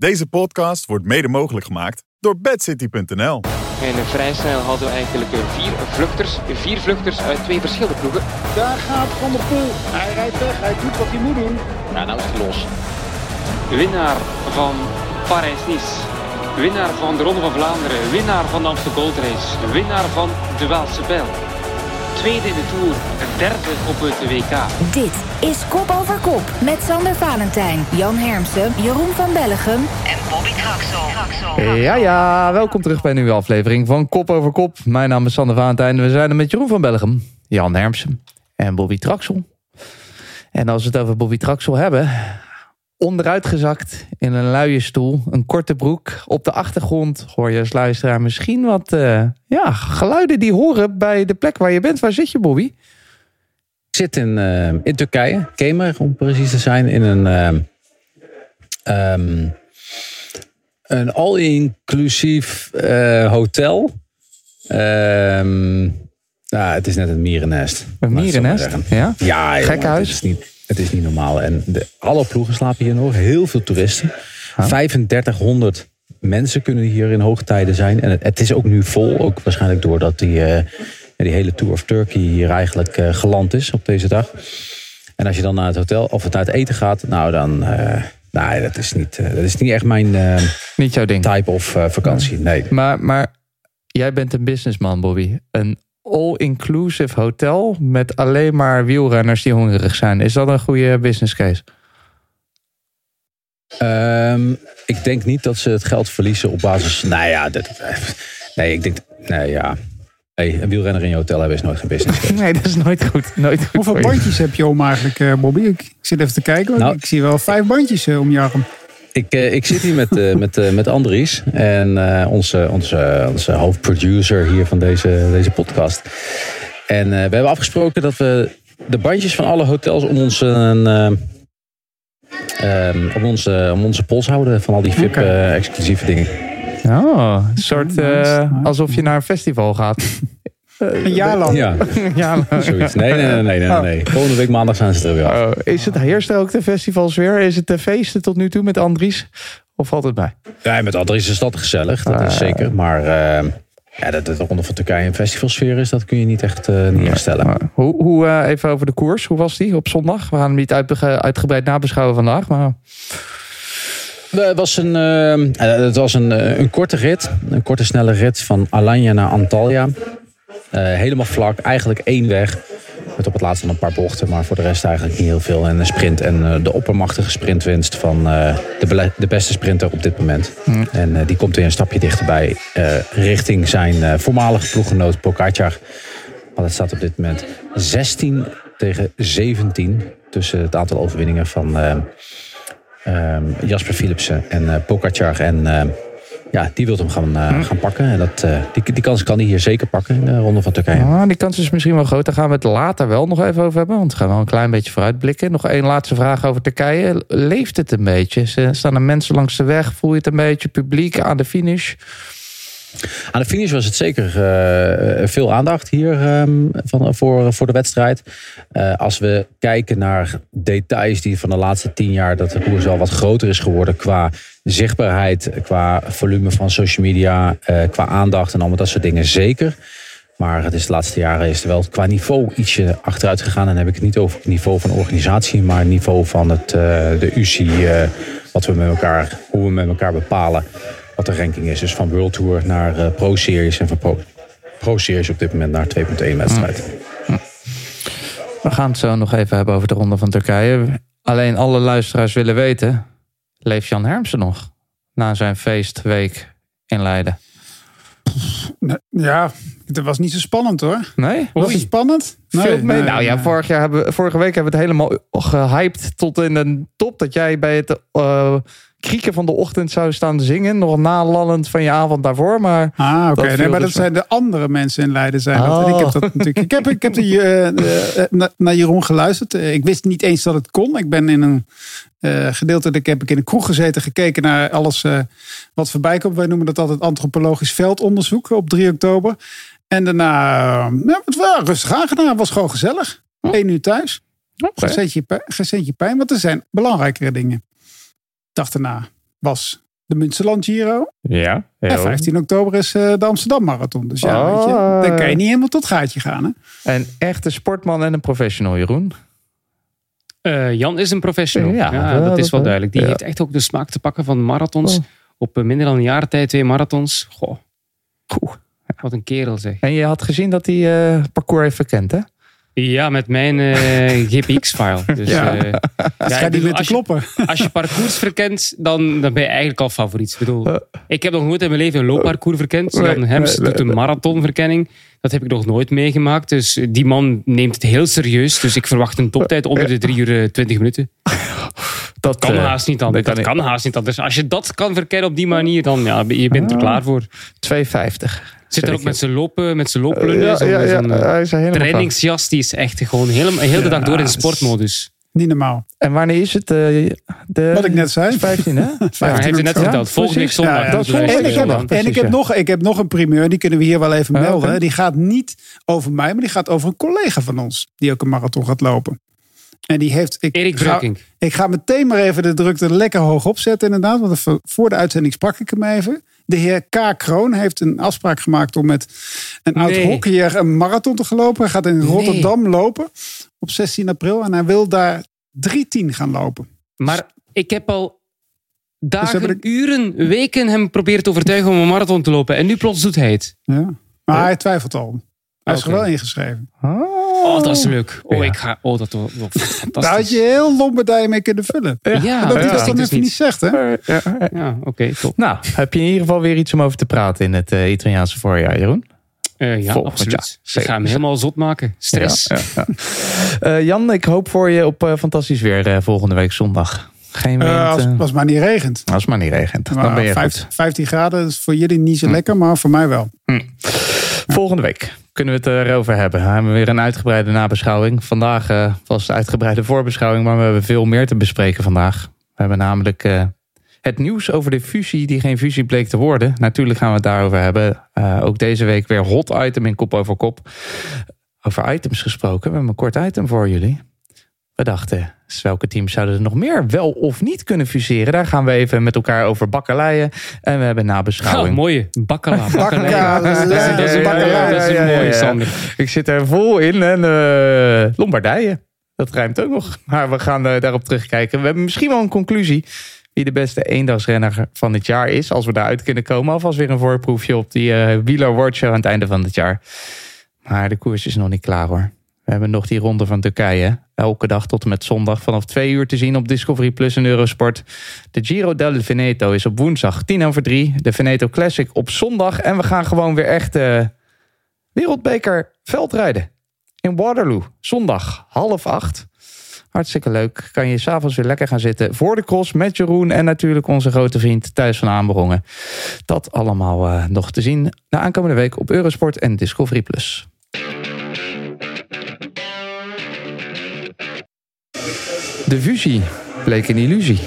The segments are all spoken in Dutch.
Deze podcast wordt mede mogelijk gemaakt door bedcity.nl. En vrij snel hadden we eigenlijk vier vluchters. Vier vluchters uit twee verschillende ploegen. Daar gaat Van der Poel. Hij rijdt weg. Hij doet wat hij moet doen. Nou, nou is het los. Winnaar van Parijs-Nice. Winnaar van de Ronde van Vlaanderen. Winnaar van de Amsterdam Gold Race. Winnaar van de Waalse Bijl. Tweede in de Tour. Derde op het WK. Dit is Kop over Kop met Sander Valentijn, Jan Hermsen, Jeroen van Bellegem en Bobby Traxel. Ja, ja, welkom terug bij een nieuwe aflevering van Kop over Kop. Mijn naam is Sander Valentijn. We zijn er met Jeroen van Bellegem, Jan Hermsen en Bobby Traxel. En als we het over Bobby Traxel hebben, onderuitgezakt in een luie stoel, een korte broek. Op de achtergrond hoor je als luisteraar misschien wat uh, ja, geluiden die horen bij de plek waar je bent. Waar zit je, Bobby? Ik zit in, uh, in Turkije, Kemer om precies te zijn, in een, uh, um, een all-inclusief hotel. Um, nou, het is net een mierennest. Een mierennest? Ja? Ja, Gek huis? Het is niet, het is niet normaal. En de, alle ploegen slapen hier nog. Heel veel toeristen. Huh? 3500 mensen kunnen hier in hoogtijden zijn. En het, het, is ook nu vol. Ook waarschijnlijk doordat die, uh, die hele Tour of Turkey hier eigenlijk uh, geland is op deze dag. En als je dan naar het hotel of naar het eten gaat, nou dan. Uh, nee, dat is niet, dat is niet echt mijn niet jouw ding. type of vakantie. Nee. Maar, maar jij bent een businessman, Bobby. Een all-inclusive hotel met alleen maar wielrenners die hongerig zijn. Is dat een goede business case? Um, ik denk niet dat ze het geld verliezen op basis. Nou ja, dat, nee, ik denk. Nee, ja. Hey, een wielrenner in je hotel hebben is nooit geen business case. Nee, dat is nooit goed. Nooit goed Hoeveel bandjes heb je om eigenlijk, uh, Bobby? Ik, ik, zit even te kijken. Nou, ik zie wel vijf bandjes uh, om je arm. Ik, uh, ik zit hier met, uh, met, uh, met Andries en onze, onze, onze hoofdproducer hier van deze, deze podcast. En we hebben afgesproken dat we de bandjes van alle hotels om onze, um, om onze, om onze pols houden van al die VIP-exclusieve okay. dingen. Oh, een soort alsof je naar een festival gaat. Een jaar lang. Ja, lang. Zoiets. Nee, nee, nee, nee, nee, nee. Volgende week maandag zijn ze er weer. Oh, is het heerst ook de festivals Is het de feesten tot nu toe met Andries? Of valt het bij? Ja, met Andries is dat gezellig. Dat uh, is zeker. Maar uh, ja, dat de Ronde van Turkije een festivalsfeer is, dat kun je niet echt, uh, niet echt stellen. Maar hoe, hoe even over de koers. Hoe was die op zondag? We gaan hem niet uit, uitgebreid nabeschouwen vandaag. Maar... Het was een, uh, het was een, een korte rit. Een korte snelle rit van Alanya naar Antalya. Uh, helemaal vlak, eigenlijk één weg. Met op het laatste een paar bochten, maar voor de rest eigenlijk niet heel veel. En een sprint en uh, de oppermachtige sprintwinst van uh, de, de, beste sprinter op dit moment. Mm. En die komt weer een stapje dichterbij richting zijn voormalige ploeggenoot Pogacar. Want het staat op dit moment 16 tegen 17 tussen het aantal overwinningen van Jasper Philipsen en Pogacar en ja, die wil hem gaan, uh, gaan pakken. En dat, uh, die, die kans kan hij hier zeker pakken in de Ronde van Turkije. Ah, die kans is misschien wel groot. Daar gaan we het later wel nog even over hebben. Want we gaan wel een klein beetje vooruitblikken. Nog één laatste vraag over Turkije. Leeft het een beetje? Staan er mensen langs de weg? Voel je het een beetje? Publiek aan de finish? Aan de finish was het zeker uh, veel aandacht hier um, van, voor, voor de wedstrijd. Uh, als we kijken naar details die van de laatste tien jaar... dat de koers al wat groter is geworden qua zichtbaarheid... qua volume van social media, uh, qua aandacht en allemaal dat soort dingen zeker... Maar het is de laatste jaren is er wel qua niveau ietsje achteruit gegaan. En dan heb ik het niet over het niveau van organisatie, maar het niveau van het, de UCI, wat we met elkaar, hoe we met elkaar bepalen wat de ranking is. Dus van World Tour naar uh, Pro Series en van Pro, Pro Series op dit moment naar 2.1 wedstrijd. Hm. We gaan het zo nog even hebben over de Ronde van Turkije. Alleen alle luisteraars willen weten, leeft Jan Hermsen nog na zijn feestweek in Leiden? Ja, het was niet zo spannend hoor. Nee? Was het spannend? Nee, nee, nou ja, vorig jaar hebben, vorige week hebben we het helemaal gehyped tot in de top. Dat jij bij het uh, krieken van de ochtend zou staan zingen. Nog nalallend van je avond daarvoor. Maar ah, oké. Okay. Nee, maar dat dus zijn de andere mensen in Leiden. Zijn oh. dat. En ik heb dat natuurlijk. Ik heb, ik heb de, uh, uh, naar Jeroen geluisterd. ik wist niet eens dat het kon. Ik ben in een uh, gedeeltelijk heb ik in een kroeg gezeten, gekeken naar alles wat voorbij komt. Wij noemen dat altijd antropologisch veldonderzoek op 3 oktober. En daarna, ja, het was rustig aangedaan, was gewoon gezellig. Hm. Eén uur thuis. Okay. Geen, centje pijn, geen centje pijn, want er zijn belangrijkere dingen. Dag daarna was de Münsterland Giro. Ja. En 15 oktober is eh, de Amsterdam Marathon. Dus ja, Oh. weet je, dan kan je niet helemaal tot gaatje gaan. Hè? Een echte sportman en een professional, Jeroen. Eh, Jan is een professional. Ja, Ja, dat dat is wel duidelijk. Die Ja. heeft echt ook de smaak te pakken van marathons. Oh. Op eh, minder dan een jaar tijd twee marathons. Goh, wat een kerel zeg. En je had gezien dat hij eh parcours heeft verkend, hè? Ja, met mijn eh, GPX-file. Dus, Ja. eh, ja, niet bedoel, als, je, kloppen. als je parcours verkent, dan, dan ben je eigenlijk al favoriet. Ik, bedoel, ik heb nog nooit in mijn leven een loopparcours verkend. Nee, Jan Hems nee, doet een marathonverkenning. Dat heb ik nog nooit meegemaakt. Dus die man neemt het heel serieus. Dus ik verwacht een toptijd onder de 3 uur eh, 20 minuten. Dat kan eh, haast niet anders. dat Dat kan kan haast niet anders. Als je dat kan verkennen op die manier, dan ja, je bent er Ah. klaar voor. 2,50. Zit er ook met zijn lopen, met zijn Ja, looplunnen. zo'n- ja, ja, eh, hij is helemaal trainingsjas, die is echt gewoon helemaal, heel de dag door in de Ja, sportmodus. Niet normaal. En wanneer is het? eh, de, Wat ik net zei. 15, hè? Maar hij heeft het net verteld. Volgende week zondag. Ja, ja. Dus En ik heb, dan. precies, en ik heb, ja. nog, ik heb nog een primeur, die kunnen we hier wel even Ja, melden. Die gaat niet over mij, maar die gaat over een collega van ons. Die ook een marathon gaat lopen. En die heeft... Ik Erik ga, ik ga meteen maar even de drukte lekker hoog opzetten inderdaad. Want voor de uitzending sprak ik hem even. De heer K. Kroon heeft een afspraak gemaakt om met een oud Nee. hockeyer een marathon te gaan lopen. Hij gaat in Rotterdam lopen op 16 april. En hij wil daar 3.10 gaan lopen. Maar ik heb al dagen, hebben de- uren, weken hem proberen te overtuigen om een marathon te lopen. En nu plots doet hij het. Ja. Maar hij twijfelt al. Hij is er wel ingeschreven. Oh, dat is leuk. Oh, Ja. ik ga... Oh, dat wordt wordt Daar had fantastisch. je heel Lombardije mee kunnen vullen. Ja, dat hij ja, dat dan even niet zegt, hè? Ja. Ja, oké, top. Nou, heb je in ieder geval weer iets om over te praten in het eh, Italiaanse voorjaar, Jeroen? Eh, ja, Volgend absoluut. jaar. Ik Zeker. ga hem helemaal zot maken. Stress. Ja, ja, ja. Eh, Jan, ik hoop voor je op fantastisch weer eh, volgende week zondag. Geen wind. Eh, als, als het maar niet regent. als het maar niet regent. dan Maar ben je vijf- goed. 15 graden is voor jullie niet zo Hm. lekker, maar voor mij wel. Volgende week kunnen we het erover hebben. We hebben weer een uitgebreide nabeschouwing. Vandaag eh, was de uitgebreide voorbeschouwing, maar we hebben veel meer te bespreken vandaag. We hebben namelijk eh, het nieuws over de fusie die geen fusie bleek te worden. Natuurlijk gaan we het daarover hebben. Eh, ook deze week weer hot item in kop over kop. Over items gesproken. We hebben een kort item voor jullie. We dachten, dus welke teams zouden er nog meer wel of niet kunnen fuseren? Daar gaan we even met elkaar over bakkeleien. En we hebben Oh, nabeschouwing. mooie. Bakkala. Bakkala. Dat is- dat is- dat een is een mooie. Sander. Ik zit er vol in. En Lombardije. Dat rijmt ook nog. Maar we gaan eh, daarop terugkijken. We hebben misschien wel een conclusie. Wie de beste eendagsrenner van het jaar is. Als we daaruit kunnen komen. Alvast weer een voorproefje op die eh Wieler World Show aan het einde van het jaar. Maar de koers is nog niet klaar hoor. We hebben nog die ronde van Turkije. Elke dag tot en met zondag vanaf twee uur te zien op Discovery Plus en Eurosport. De Giro del Veneto is op woensdag 10 over 3. De Veneto Classic op zondag. En we gaan gewoon weer echt eh, wereldbeker veldrijden. In Waterloo. Zondag half acht. Hartstikke leuk. Kan je s'avonds weer lekker gaan zitten voor de cross met Jeroen. En natuurlijk onze grote vriend Thijs van Aanbrongen. Dat allemaal eh, nog te zien de aankomende week op Eurosport en Discovery Plus. De fusie bleek een illusie.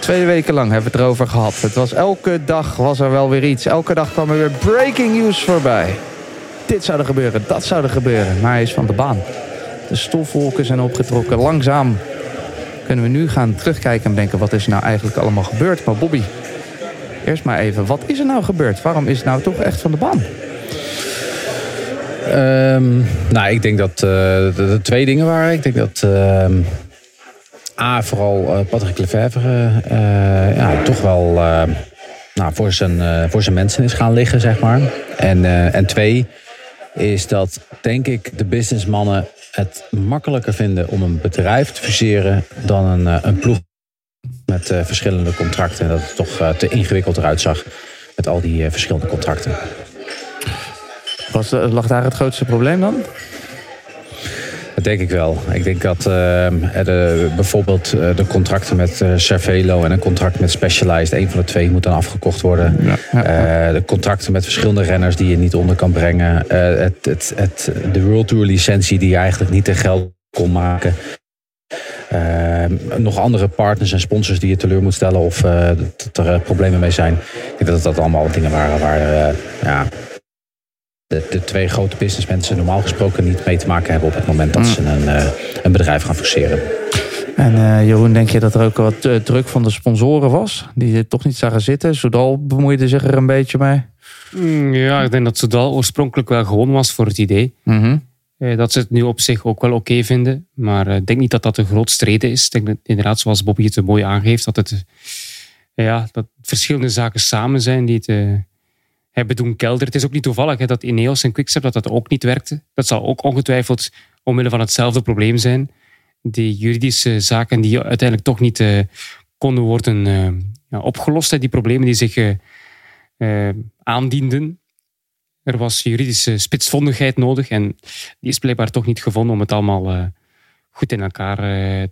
Twee weken lang hebben we het erover gehad. Het was elke dag was er wel weer iets. Elke dag kwam er weer breaking news voorbij. Dit zou er gebeuren, dat zou er gebeuren. Maar hij is van de baan. De stofwolken zijn opgetrokken. Langzaam kunnen we nu gaan terugkijken en denken... wat is nou eigenlijk allemaal gebeurd? Maar Bobby, eerst maar even. Wat is er nou gebeurd? Waarom is het nou toch echt van de baan? Ehm, nou, ik denk dat eh, er er twee dingen waren. Ik denk dat ehm, A, vooral eh, Patrick Lefevre eh, ja, toch wel eh, nou, voor, zijn, voor zijn mensen is gaan liggen, zeg maar. En, en twee, is dat denk ik de businessmannen het makkelijker vinden om een bedrijf te fuseren dan een, een ploeg met verschillende contracten. En dat het toch te ingewikkeld eruit zag met al die verschillende contracten. Was, lag daar het grootste probleem dan? Dat denk ik wel. Ik denk dat ehm, er de, bijvoorbeeld eh, de contracten met eh, Cervelo en een contract met Specialized, een van de twee moet dan afgekocht worden. Eh, de contracten met verschillende renners die je niet onder kan brengen. Eh, het, het, het, de World Tour licentie die je eigenlijk niet te geld kon maken. Ehm, nog andere partners en sponsors die je teleur moet stellen of eh, dat er eh, problemen mee zijn. Ik denk dat dat allemaal dingen waren waar eh, ja, de, de twee grote businessmensen normaal gesproken niet mee te maken hebben op het moment dat ze een, eh, een bedrijf gaan forceren. En eh, Jeroen, denk je dat er ook wat eh, druk van de sponsoren was? Die toch niet zagen zitten? Soudal bemoeide zich er een beetje mee. Mm, Ja, ik denk dat Soudal oorspronkelijk wel gewoon was voor het idee. Mhm. Eh, dat ze het nu op zich ook wel oké vinden. Maar eh, ik denk niet dat dat een groot streden is. Ik denk dat inderdaad, zoals Bobby het mooi aangeeft, dat het ja, dat verschillende zaken samen zijn die het hebben doen kelderen. Het is ook niet toevallig hè, dat Ineos en Quickstep dat dat ook niet werkte. Dat zal ook ongetwijfeld omwille van hetzelfde probleem zijn. Die juridische zaken die uiteindelijk toch niet eh, konden worden eh, opgelost. Hè, die problemen die zich eh, aandienden. Er was juridische spitsvondigheid nodig en die is blijkbaar toch niet gevonden om het allemaal goed in elkaar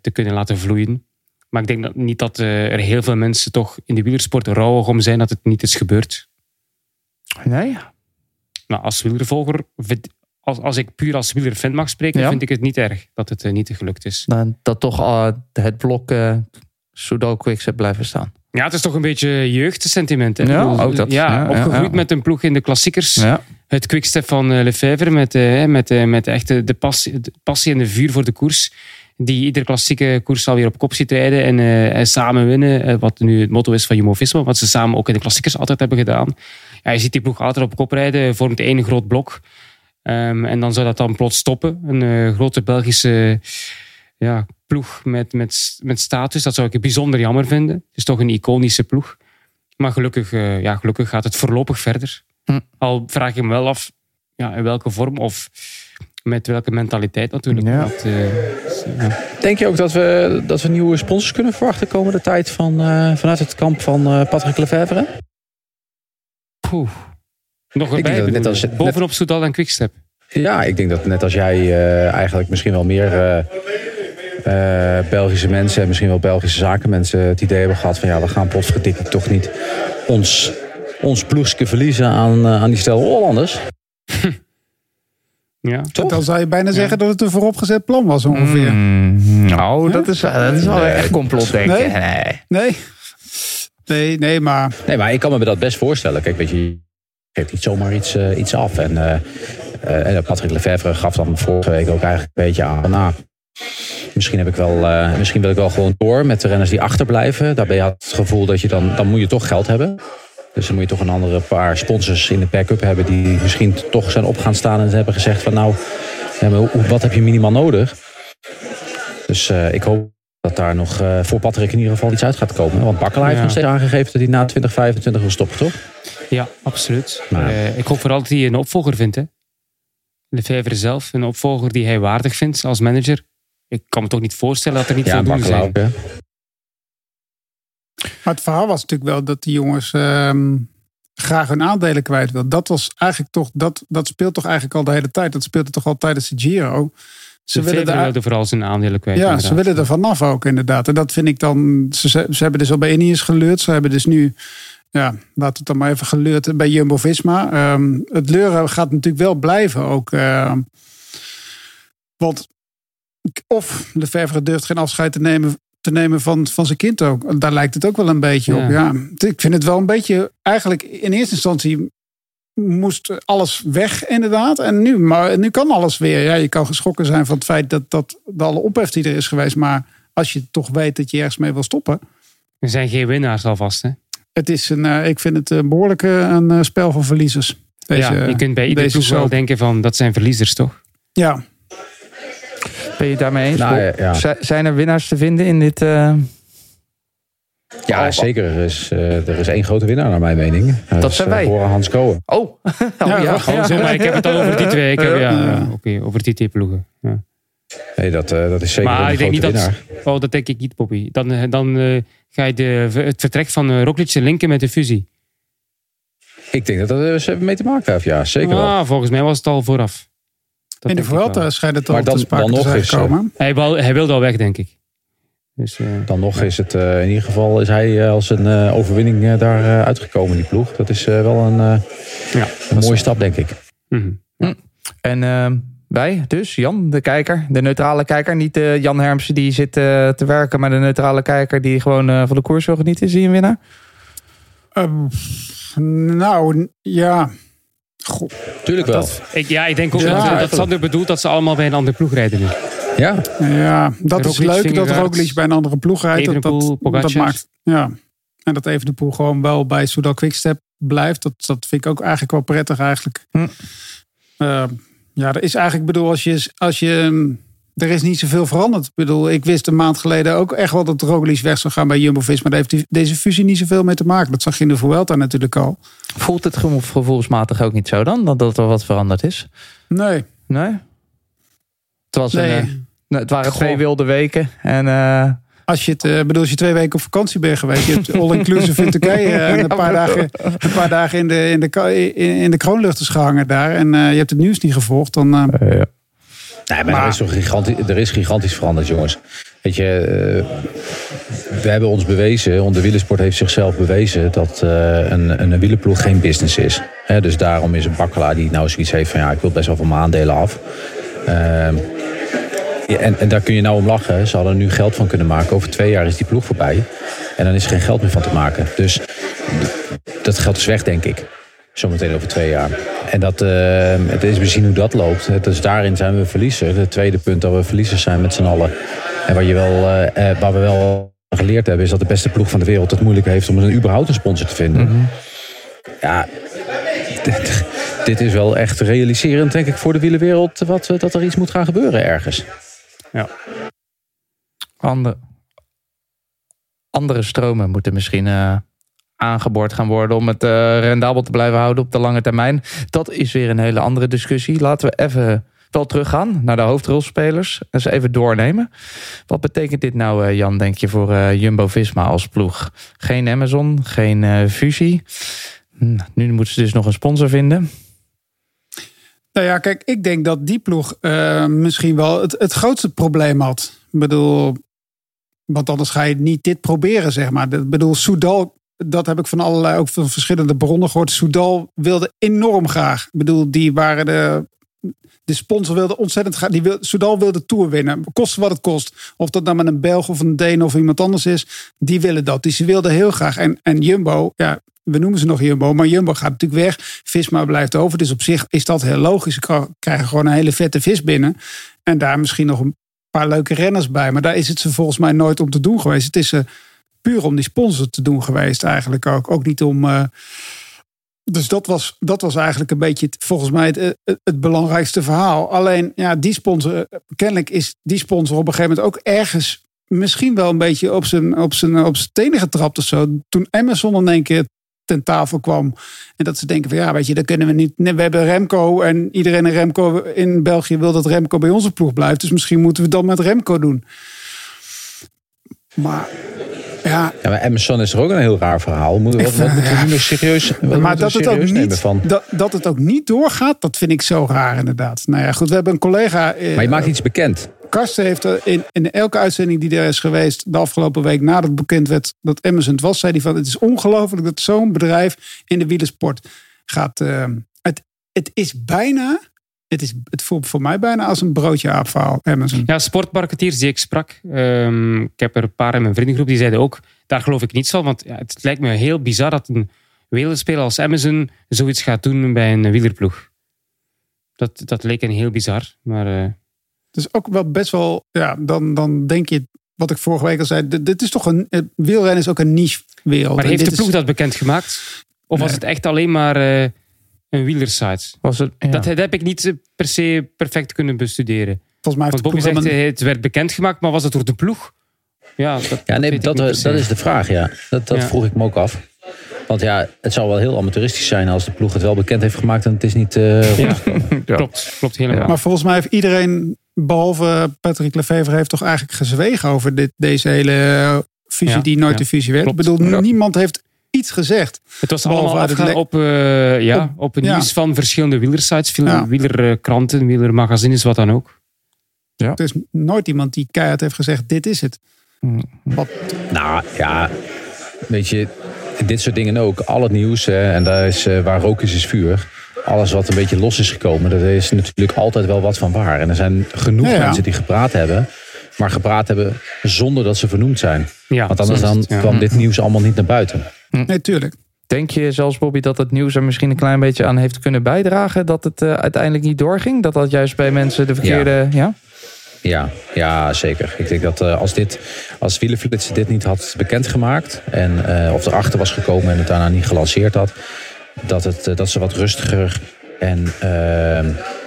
te kunnen laten vloeien. Maar ik denk dat, niet dat er heel veel mensen toch in de wielersport rouwig om zijn dat het niet is gebeurd. Nee? Maar als wielervolger, als, als ik puur als wielerfan mag spreken, Ja. vind ik het niet erg dat het eh, niet gelukt is. Nou, dat toch eh, het blok eh Soudal Quickstep blijven staan. Ja, het is toch een beetje jeugdsentiment. Hè? Ja, ook dat. Ja, opgegroeid met een ploeg in de klassiekers. Het quickstep van eh, Lefebvre met, met, met echt de passie, de passie en de vuur voor de koers. Die iedere klassieke koers alweer op kop ziet rijden en, en samen winnen. wat nu het motto is van Jumbo-Visma. Wat ze samen ook in de klassiekers altijd hebben gedaan. Ja, je ziet die ploeg altijd op kop rijden. Vormt één groot blok. Ehm, en dan zou dat dan plots stoppen. Een eh, grote Belgische ja, ploeg met, met, met status. Dat zou ik bijzonder jammer vinden. Het is toch een iconische ploeg. Maar gelukkig, eh, ja, gelukkig gaat het voorlopig verder. Hm. Al vraag ik me wel af ja, in welke vorm of met welke mentaliteit natuurlijk. Ja. Dat, eh, ja. Denk je ook dat we, dat we nieuwe sponsors kunnen verwachten komende tijd van, eh, vanuit het kamp van eh, Patrick Lefevre? Poeh. Nog dat het net als- net- bovenop Soudal en Quickstep. Ja, ik denk dat net als jij eh, eigenlijk misschien wel meer eh, eh, Belgische mensen en misschien wel Belgische zakenmensen het idee hebben gehad van ja, we gaan potverdikkie toch niet ons, ons ploegske verliezen aan, aan die stel Hollanders. Ja. Toch? Dan zou je bijna zeggen dat het een vooropgezet plan was ongeveer. Mm, nou, dat is, dat is wel echt complotdenken. Nee? Nee. Nee. Nee, nee, maar Nee, maar ik kan me dat best voorstellen. Kijk, weet je, je geeft niet zomaar iets, eh, iets af. En, eh, eh, Patrick Lefevre gaf dan vorige week ook eigenlijk een beetje aan. Nou, misschien, heb ik wel, misschien wil ik wel gewoon door met de renners die achterblijven. Daarbij had het gevoel dat je dan, dan moet je toch geld hebben. Dus dan moet je toch een andere paar sponsors in de backup hebben die misschien toch zijn op gaan staan en hebben gezegd van nou, wat heb je minimaal nodig? Dus ik hoop dat daar nog eh, voor Patrick in ieder geval iets uit gaat komen. Want Bakkela heeft Ja. nog steeds aangegeven dat hij na 2025 wil stoppen, toch? ja, absoluut. Maar- Eh, ik hoop vooral dat hij een opvolger vindt. Hè. Lefebvre zelf, een opvolger die hij waardig vindt als manager. Ik kan me toch niet voorstellen dat er niet Ja, voldoende Bakkela zijn. ook, hè? Maar het verhaal was natuurlijk wel dat die jongens ehm, graag hun aandelen kwijt wilden. Dat was eigenlijk toch, dat, dat speelt toch eigenlijk al de hele tijd. Dat speelde toch al tijdens de Giro. Ze willen, wilde vooral zijn aandelen kwijt. ja, inderdaad. ze willen er vanaf ook inderdaad. En dat vind ik dan, ze, ze hebben dus al bij Ineos geleurd. Ze hebben dus nu, ja, laten we het dan maar even geleurd bij Jumbo-Visma. Ehm, het leuren gaat natuurlijk wel blijven ook. ehm, want of Lefebvre durft geen afscheid te nemen te nemen van, van zijn kind ook. Daar lijkt het ook wel een beetje Ja. op. Ja, ik vind het wel een beetje. Eigenlijk in eerste instantie moest alles weg, inderdaad. En nu, maar nu kan alles weer. Ja, je kan geschrokken zijn van het feit dat, dat de alle ophef die er is geweest. Maar als je toch weet dat je ergens mee wil stoppen. Er zijn geen winnaars alvast. Hè? Het is een, eh, ik vind het een behoorlijk eh, een eh, spel van verliezers. Deze, ja, je kunt bij iedere deze ploeg wel denken van dat zijn verliezers toch? Ja, Ben je het daarmee eens? Nou, ja, ja. Zijn er winnaars te vinden in dit... eh, Ja, zeker. Er is, eh, er is één grote winnaar naar mijn mening. Dat zijn wij. Horen Hans Koen. Oh, oh ja. Ja, maar ik heb het al over die twee. Ik heb, ja, oké, over die twee ploegen. Ja. Nee, dat, eh, dat is zeker Maar een ik denk niet grote dat. winnaar. Oh, dat denk ik niet, Bobby. Dan, eh, dan eh, ga je de, het vertrek van uh, Roglic linken met de fusie. Ik denk dat dat er ze mee te maken heeft. Ja, zeker wel. Ah, volgens mij was het al vooraf. Dat in de. Vuelta schijnt het Maar al dan- te sprake dan te nog eh, gekomen. Hij, wou, hij wilde al weg, denk ik. Dus, eh, Dan nog is het eh, in ieder geval is hij eh, als een eh, overwinning eh, daar eh, uitgekomen, die ploeg. Dat is eh, wel een, eh, ja, een mooie stap, denk ik. mhm. En ehm, wij dus, Jan, de kijker, de neutrale kijker. Niet de Jan Hermsen die zit eh, te werken, maar de neutrale kijker die gewoon eh, van de koers wil genieten. Zie je een winnaar? Ehm, nou, ja. Goh, Tuurlijk wel. Ik, ja, ik denk ook Ja, dat, dat. Sander bedoelt dat ze allemaal bij een andere ploeg rijden nu. Ja, Ja, dat is leuk dat Roglic bij een andere ploeg rijdt. Dat, dat, dat maakt, ja. En dat Evenepoel gewoon wel bij Soudal Quickstep blijft. Dat, dat vind ik ook eigenlijk wel prettig eigenlijk. Hm. Eh, ja, er is eigenlijk, ik bedoel, als je, als je... Er is niet zoveel veranderd. Ik bedoel, ik wist een maand geleden ook echt wel dat Roglic weg zou gaan bij Jumbo-Visma. Daar heeft die- deze fusie niet zoveel mee te maken. Dat zag je in de Vuelta natuurlijk al. Voelt het gevo- gevoelsmatig ook niet zo dan? Dat, dat er wat veranderd is? Nee, Nee? Het, was nee. een, eh, nou, het waren Goh. twee wilde weken. En eh, Als je het, eh, bedoel, als je twee weken op vakantie bent geweest, je hebt all-inclusive in Turkije en een paar dagen, een paar dagen in de, in de, in, in de kroonluchters gehangen daar en eh, je hebt het nieuws niet gevolgd, dan eh, Nee, maar, Maar- er, is toch gigantisch, er is gigantisch veranderd, jongens. Weet je, eh, we hebben ons bewezen, de wielersport heeft zichzelf bewezen dat eh, een, een wielerploeg geen business is. Hè, dus daarom is een bakkelaar die nou zoiets heeft van ja, ik wil best wel van mijn aandelen af. En, en daar kun je nou om lachen. Ze hadden er nu geld van kunnen maken. Over twee jaar is die ploeg voorbij. En dan is er geen geld meer van te maken. Dus dat geld is weg, denk ik. Zometeen over twee jaar. En dat, eh, het is we zien hoe dat loopt. Dus daarin zijn we verliezer. Het tweede punt dat we verliezers zijn met z'n allen. En waar, je wel, eh, waar we wel geleerd hebben, is dat de beste ploeg van de wereld het moeilijk heeft om een überhaupt een sponsor te vinden. Ja, dit, dit is wel echt realiserend, denk ik, voor de wielerwereld. Wat, dat er iets moet gaan gebeuren ergens. Andere, andere stromen moeten misschien eh, aangeboord gaan worden om het eh, rendabel te blijven houden op de lange termijn. Dat is weer een hele andere discussie. Laten we even wel teruggaan naar de hoofdrolspelers en ze even doornemen. Wat betekent dit nou, eh, Jan, denk je, voor Jumbo-Visma als ploeg? Geen Amazon, geen fusie. Hm, Nu moeten ze dus nog een sponsor vinden. Nou ja, kijk, ik denk dat die ploeg eh, misschien wel het, het grootste probleem had. Ik bedoel, want anders ga je niet dit proberen, zeg maar. Ik bedoel, Soudal, dat heb ik van allerlei, ook van verschillende bronnen gehoord. Soudal wilde enorm graag. Ik bedoel, die waren de, de sponsor wilde ontzettend graag. Die wil, Soudal wilde Tour winnen, koste wat het kost. Of dat nou met een Belg of een Deen of iemand anders is, die willen dat. Dus ze wilden heel graag. En, en Jumbo, ja, we noemen ze nog Jumbo, maar Jumbo gaat natuurlijk weg. Visma blijft over. Dus op zich is dat heel logisch. Ze krijgen gewoon een hele vette vis binnen. En daar misschien nog een paar leuke renners bij. Maar daar is het ze volgens mij nooit om te doen geweest. Het is ze puur om die sponsor te doen geweest eigenlijk ook. Ook niet om... eh, dus dat was, dat was eigenlijk een beetje volgens mij het, het, het belangrijkste verhaal. Alleen, ja, die sponsor, eh, kennelijk is die sponsor op een gegeven moment ook ergens misschien wel een beetje op zijn, op zijn, op zijn tenen getrapt of zo. Toen Amazon in één keer ten tafel kwam. En dat ze denken van ja, weet je, dan kunnen we niet. We hebben Remco en iedereen in Remco in België wil dat Remco bij onze ploeg blijft. Dus misschien moeten we dat met Remco doen. Maar ja, Ja, maar Amazon is er ook een heel raar verhaal. Moet, wat, wat moeten we nu nog serieus, maar dat het, ook serieus nemen niet, van? dat, dat het ook niet doorgaat, dat vind ik zo raar inderdaad. Nou ja, goed, we hebben een collega. eh, Maar je maakt iets bekend. Karsten heeft er in, in elke uitzending die er is geweest de afgelopen week nadat het bekend werd dat Amazon het was, zei hij van het is ongelooflijk dat zo'n bedrijf in de wielersport gaat. eh, het, het is bijna, het, is, het voelt voor mij bijna als een broodje aapverhaal, Amazon. Ja, sportmarketeers die ik sprak. ehm, ik heb er een paar in mijn vriendengroep die zeiden ook, daar geloof ik niets van. Want ja, het lijkt me heel bizar dat een welerspeler als Amazon zoiets gaat doen bij een wielerploeg. Dat, dat leek een heel bizar. Maar eh, Het is ook wel best wel, ja, dan, dan denk je, wat ik vorige week al zei, dit, dit is toch een, wielrennen is ook een niche wereld. maar heeft de ploeg is, dat bekendgemaakt? Of was het echt alleen maar eh, een wielersite? Was het, ja. Dat, dat heb ik niet eh, per se perfect kunnen bestuderen. Volgens mij heeft Want de Bobby ploeg zegt, helemaal- eh, het werd bekendgemaakt, maar was het door de ploeg? Ja, dat, Ja, nee, dat, eh, dat is de vraag, ja. Dat, dat Ja. vroeg ik me ook af. Want ja, het zou wel heel amateuristisch zijn als de ploeg het wel bekend heeft gemaakt en het is niet... eh, Ja, Ja. klopt, klopt helemaal. Maar volgens mij heeft iedereen, behalve Patrick Lefevre, heeft toch eigenlijk gezwegen over dit, deze hele Ja, die nooit ja, de fusie werd. klopt. Ik bedoel, Ja. niemand heeft iets gezegd. Het was allemaal le- op, eh, ja, Op- op, het ja. nieuws van verschillende wielersites, veel Ja. wielerkranten, wielermagazines, wat dan ook. Er is nooit iemand die keihard heeft gezegd, dit is het. Mm. Wat, Nou ja, weet je, dit soort dingen ook. Al het nieuws, hè, en daar is eh, waar rook is, is vuur. Alles wat een beetje los is gekomen, daar is natuurlijk altijd wel wat van waar. En er zijn genoeg Ja, ja. mensen die gepraat hebben, maar gepraat hebben zonder dat ze vernoemd zijn. Ja, Want anders dan het, ja. kwam dit nieuws allemaal niet naar buiten. nee, tuurlijk. Denk je zelfs, Bobby, dat het nieuws er misschien een klein beetje aan heeft kunnen bijdragen? Dat het eh, uiteindelijk niet doorging? Dat dat juist bij mensen de verkeerde. Ja? Ja, ja, zeker. Ik denk dat uh, als, dit, als Wielenflitsen dit niet had bekendgemaakt... En, uh, of erachter was gekomen en het daarna niet gelanceerd had... dat, het, uh, dat ze wat rustiger en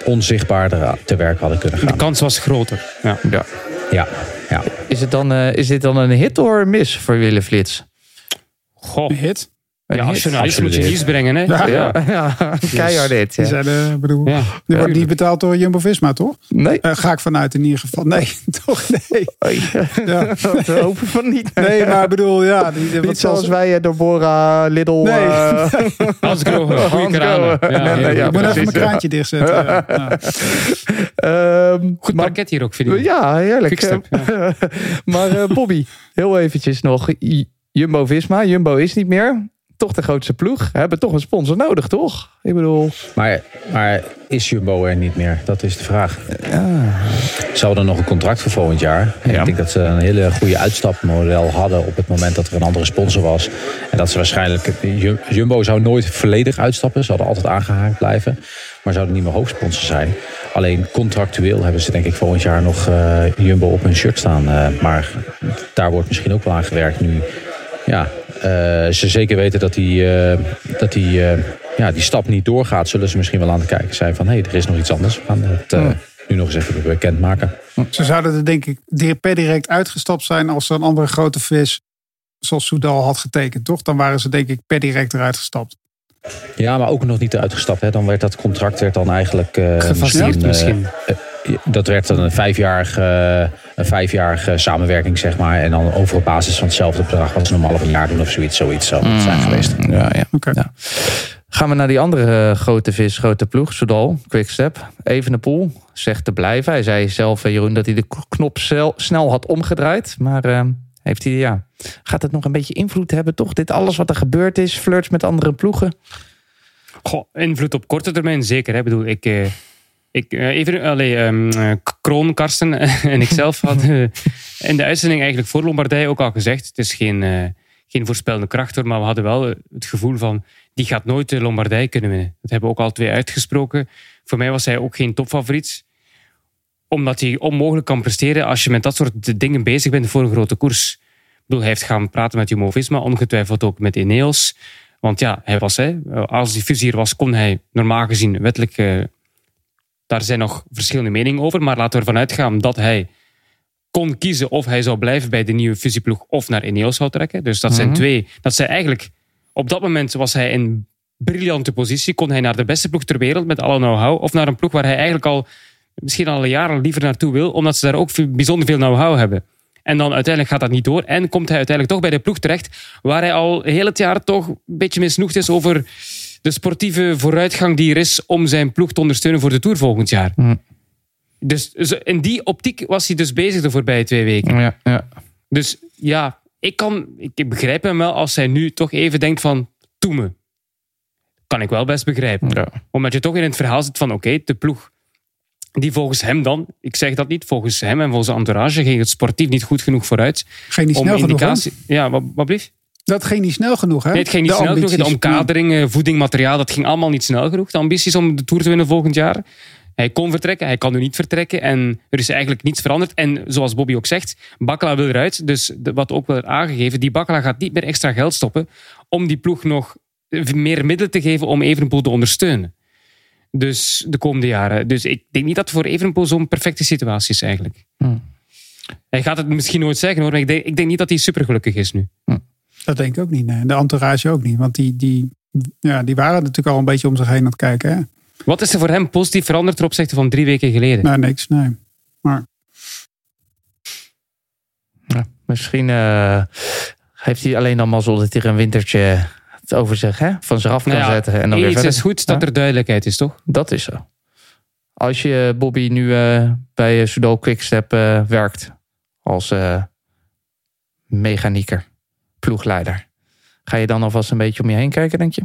onzichtbaarder te werk hadden kunnen gaan. De kans was groter. Ja. Ja. Ja, ja. Is, het dan, is dit dan een hit of een mis voor Willeflits? Goh. Een hit? Ja, als journalist moet je nieuws brengen, hè? Ja, ja. ja. keihard dit. Ja. Die, zijn, uh, bedoel, Ja. die wordt niet betaald door Jumbo-Visma, toch? Nee. Uh, ga ik vanuit in ieder geval. Nee, toch? Nee. Ja. We hopen van niet. Nee, maar ik bedoel, ja. Die, Niet zoals wij eh, door Bora, Lidl... Nee. eh, Hans Grohe, goede kranen. Ik moet even mijn kraantje dichtzetten. Ja. Ja. ehm, Goed maar- parket hier ook, vind ik. Ja, heerlijk. Maar eh, Bobby, heel eventjes nog. Jumbo-Visma, Jumbo is niet meer. Toch de grootste ploeg. Hebben toch een sponsor nodig, toch? Ik bedoel... Maar, maar is Jumbo er niet meer? Dat is de vraag. Ze hadden nog een contract voor volgend jaar. En Ja. Ik denk dat ze een hele goede uitstapmodel hadden op het moment dat er een andere sponsor was. En dat ze waarschijnlijk. Jum- Jumbo zou nooit volledig uitstappen. Ze hadden altijd aangehaakt blijven. Maar zouden niet meer hoofdsponsor zijn. Alleen contractueel hebben ze denk ik volgend jaar nog eh, Jumbo op hun shirt staan. Eh, maar daar wordt misschien ook wel aan gewerkt nu. Ja, ze zeker weten dat die, eh, dat die, eh, ja, die stap niet doorgaat, zullen ze misschien wel aan het kijken zijn van hé, hey, er is nog iets anders. We gaan het eh, nu nog eens even bekendmaken. Ze zouden er denk ik per direct uitgestapt zijn als er een andere grote vis zoals Soudal had getekend, toch? Dan waren ze denk ik per direct eruit gestapt. Ja, maar ook nog niet uitgestapt. Hè. Dan werd dat contract werd dan eigenlijk eh, Gefaseerd eh, misschien. eh, dat werd dan een vijfjarige, een vijfjarige samenwerking, zeg maar. En dan over op basis van hetzelfde bedrag wat ze normaal op een jaar doen of zoiets. Zoiets zou het zijn geweest. Ja, ja. Oké. Ja. Gaan we naar die andere grote vis, grote ploeg, Soudal, Quickstep. Evenepoel zegt te blijven. Hij zei zelf, eh, Jeroen, dat hij de knop snel, snel had omgedraaid. Maar eh, heeft hij, ja, gaat het nog een beetje invloed hebben, toch? Dit alles wat er gebeurd is, flirts met andere ploegen. Goh, invloed op korte termijn zeker. Hè. Ik bedoel, ik, eh, ik, eh, even, allee, eh, Kroon, Karsten en ikzelf hadden in de uitzending eigenlijk voor Lombardije ook al gezegd. Het is geen, eh, geen voorspellende kracht hoor, maar we hadden wel het gevoel van die gaat nooit de Lombardije kunnen winnen. Dat hebben we ook al twee uitgesproken. Voor mij was hij ook geen topfavoriet omdat hij onmogelijk kan presteren als je met dat soort dingen bezig bent voor een grote koers. Ik bedoel, hij heeft gaan praten met Jumbo-Visma, ongetwijfeld ook met Ineos. Want ja, hij was, hè, als die fusie er was, kon hij normaal gezien wettelijk... daar zijn nog verschillende meningen over, maar laten we ervan uitgaan dat hij kon kiezen of hij zou blijven bij de nieuwe fusieploeg of naar Ineos zou trekken. Dus dat zijn Mhm. twee... Dat zij eigenlijk... Op dat moment was hij in briljante positie. Kon hij naar de beste ploeg ter wereld met alle know-how. Of naar een ploeg waar hij eigenlijk al misschien al jaren liever naartoe wil. Omdat ze daar ook veel- bijzonder veel know-how hebben. En dan uiteindelijk gaat dat niet door. En komt hij uiteindelijk toch bij de ploeg terecht. Waar hij al heel het jaar toch een beetje misnoegd is over de sportieve vooruitgang die er is om zijn ploeg te ondersteunen voor de Tour volgend jaar. Hm. Dus in die optiek was hij dus bezig de voorbije twee weken. Ja, ja. Dus ja, ik, kan, ik begrijp hem wel als hij nu toch even denkt van, doe me. Kan ik wel best begrijpen. ja. Omdat je toch in het verhaal zit van, oké, de ploeg die volgens hem dan, ik zeg dat niet, volgens hem en volgens de entourage ging het sportief niet goed genoeg vooruit. Ging niet om snel genoeg. Ja, wat, wat blieft? Dat ging niet snel genoeg, hè? Nee, het ging niet De snel genoeg. De omkadering, eh, voeding, materiaal, dat ging allemaal niet snel genoeg. De ambities om de Tour te winnen volgend jaar. Hij kon vertrekken, hij kan nu niet vertrekken. En er is eigenlijk niets veranderd. En zoals Bobby ook zegt, Bakkela wil eruit. Dus de- wat ook wel aangegeven, die Bakkela gaat niet meer extra geld stoppen om die ploeg nog meer middelen te geven om Evenepoel te ondersteunen. Dus de komende jaren. Dus ik denk niet dat het voor Evenepoel zo'n perfecte situatie is eigenlijk. Hmm. Hij gaat het misschien nooit zeggen hoor, maar ik denk, ik denk niet dat hij supergelukkig is nu. Dat denk ik ook niet. Nee. De entourage ook niet. Want die, die, ja, die waren natuurlijk al een beetje om zich heen aan het kijken. Hè? Wat is er voor hem positief veranderd ten opzichte van drie weken geleden? Nou, niks. Nee. Ja, misschien eh, heeft hij alleen dan mazzel dat hij er een wintertje het over zich hè, van zich af kan Nou ja, zetten. En dan weer Iets verder. is goed dat Ja. er duidelijkheid is, toch? Dat is zo. Als je Bobby nu eh, bij Sudo Quickstep eh, werkt als eh, mechanieker, ploegleider, ga je dan alvast een beetje om je heen kijken, denk je?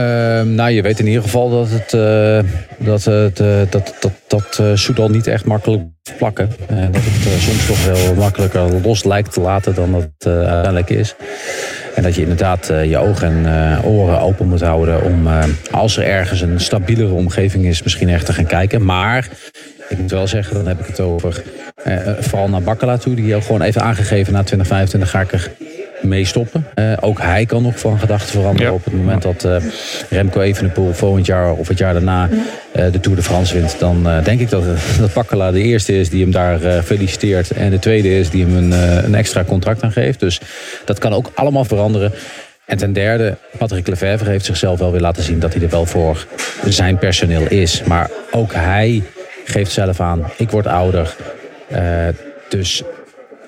Ehm, nou, je weet in ieder geval dat het, eh, dat, het, eh, dat, dat, dat eh, Soudal niet echt makkelijk plakken. En dat het soms toch wel makkelijker los lijkt te laten dan het uiteindelijk is. En dat je inderdaad je ogen en oren open moet houden om, als er ergens een stabielere omgeving is, misschien echt te gaan kijken. Maar Ik moet wel zeggen, dan heb ik het over vooral naar Bakkela toe. Die ook gewoon even aangegeven na 2025 ga ik er mee stoppen. Eh, ook hij kan nog van gedachten veranderen Ja. op het moment dat eh, Remco Evenepoel volgend jaar of het jaar daarna eh, de Tour de France wint. Dan eh, denk ik dat, dat Bakkela de eerste is die hem daar eh, feliciteert. En de tweede is die hem een, eh, een extra contract aan geeft. Dus dat kan ook allemaal veranderen. En ten derde, Patrick Lefevre heeft zichzelf wel weer laten zien dat hij er wel voor zijn personeel is. Maar ook hij geeft zelf aan, ik word ouder. Eh, dus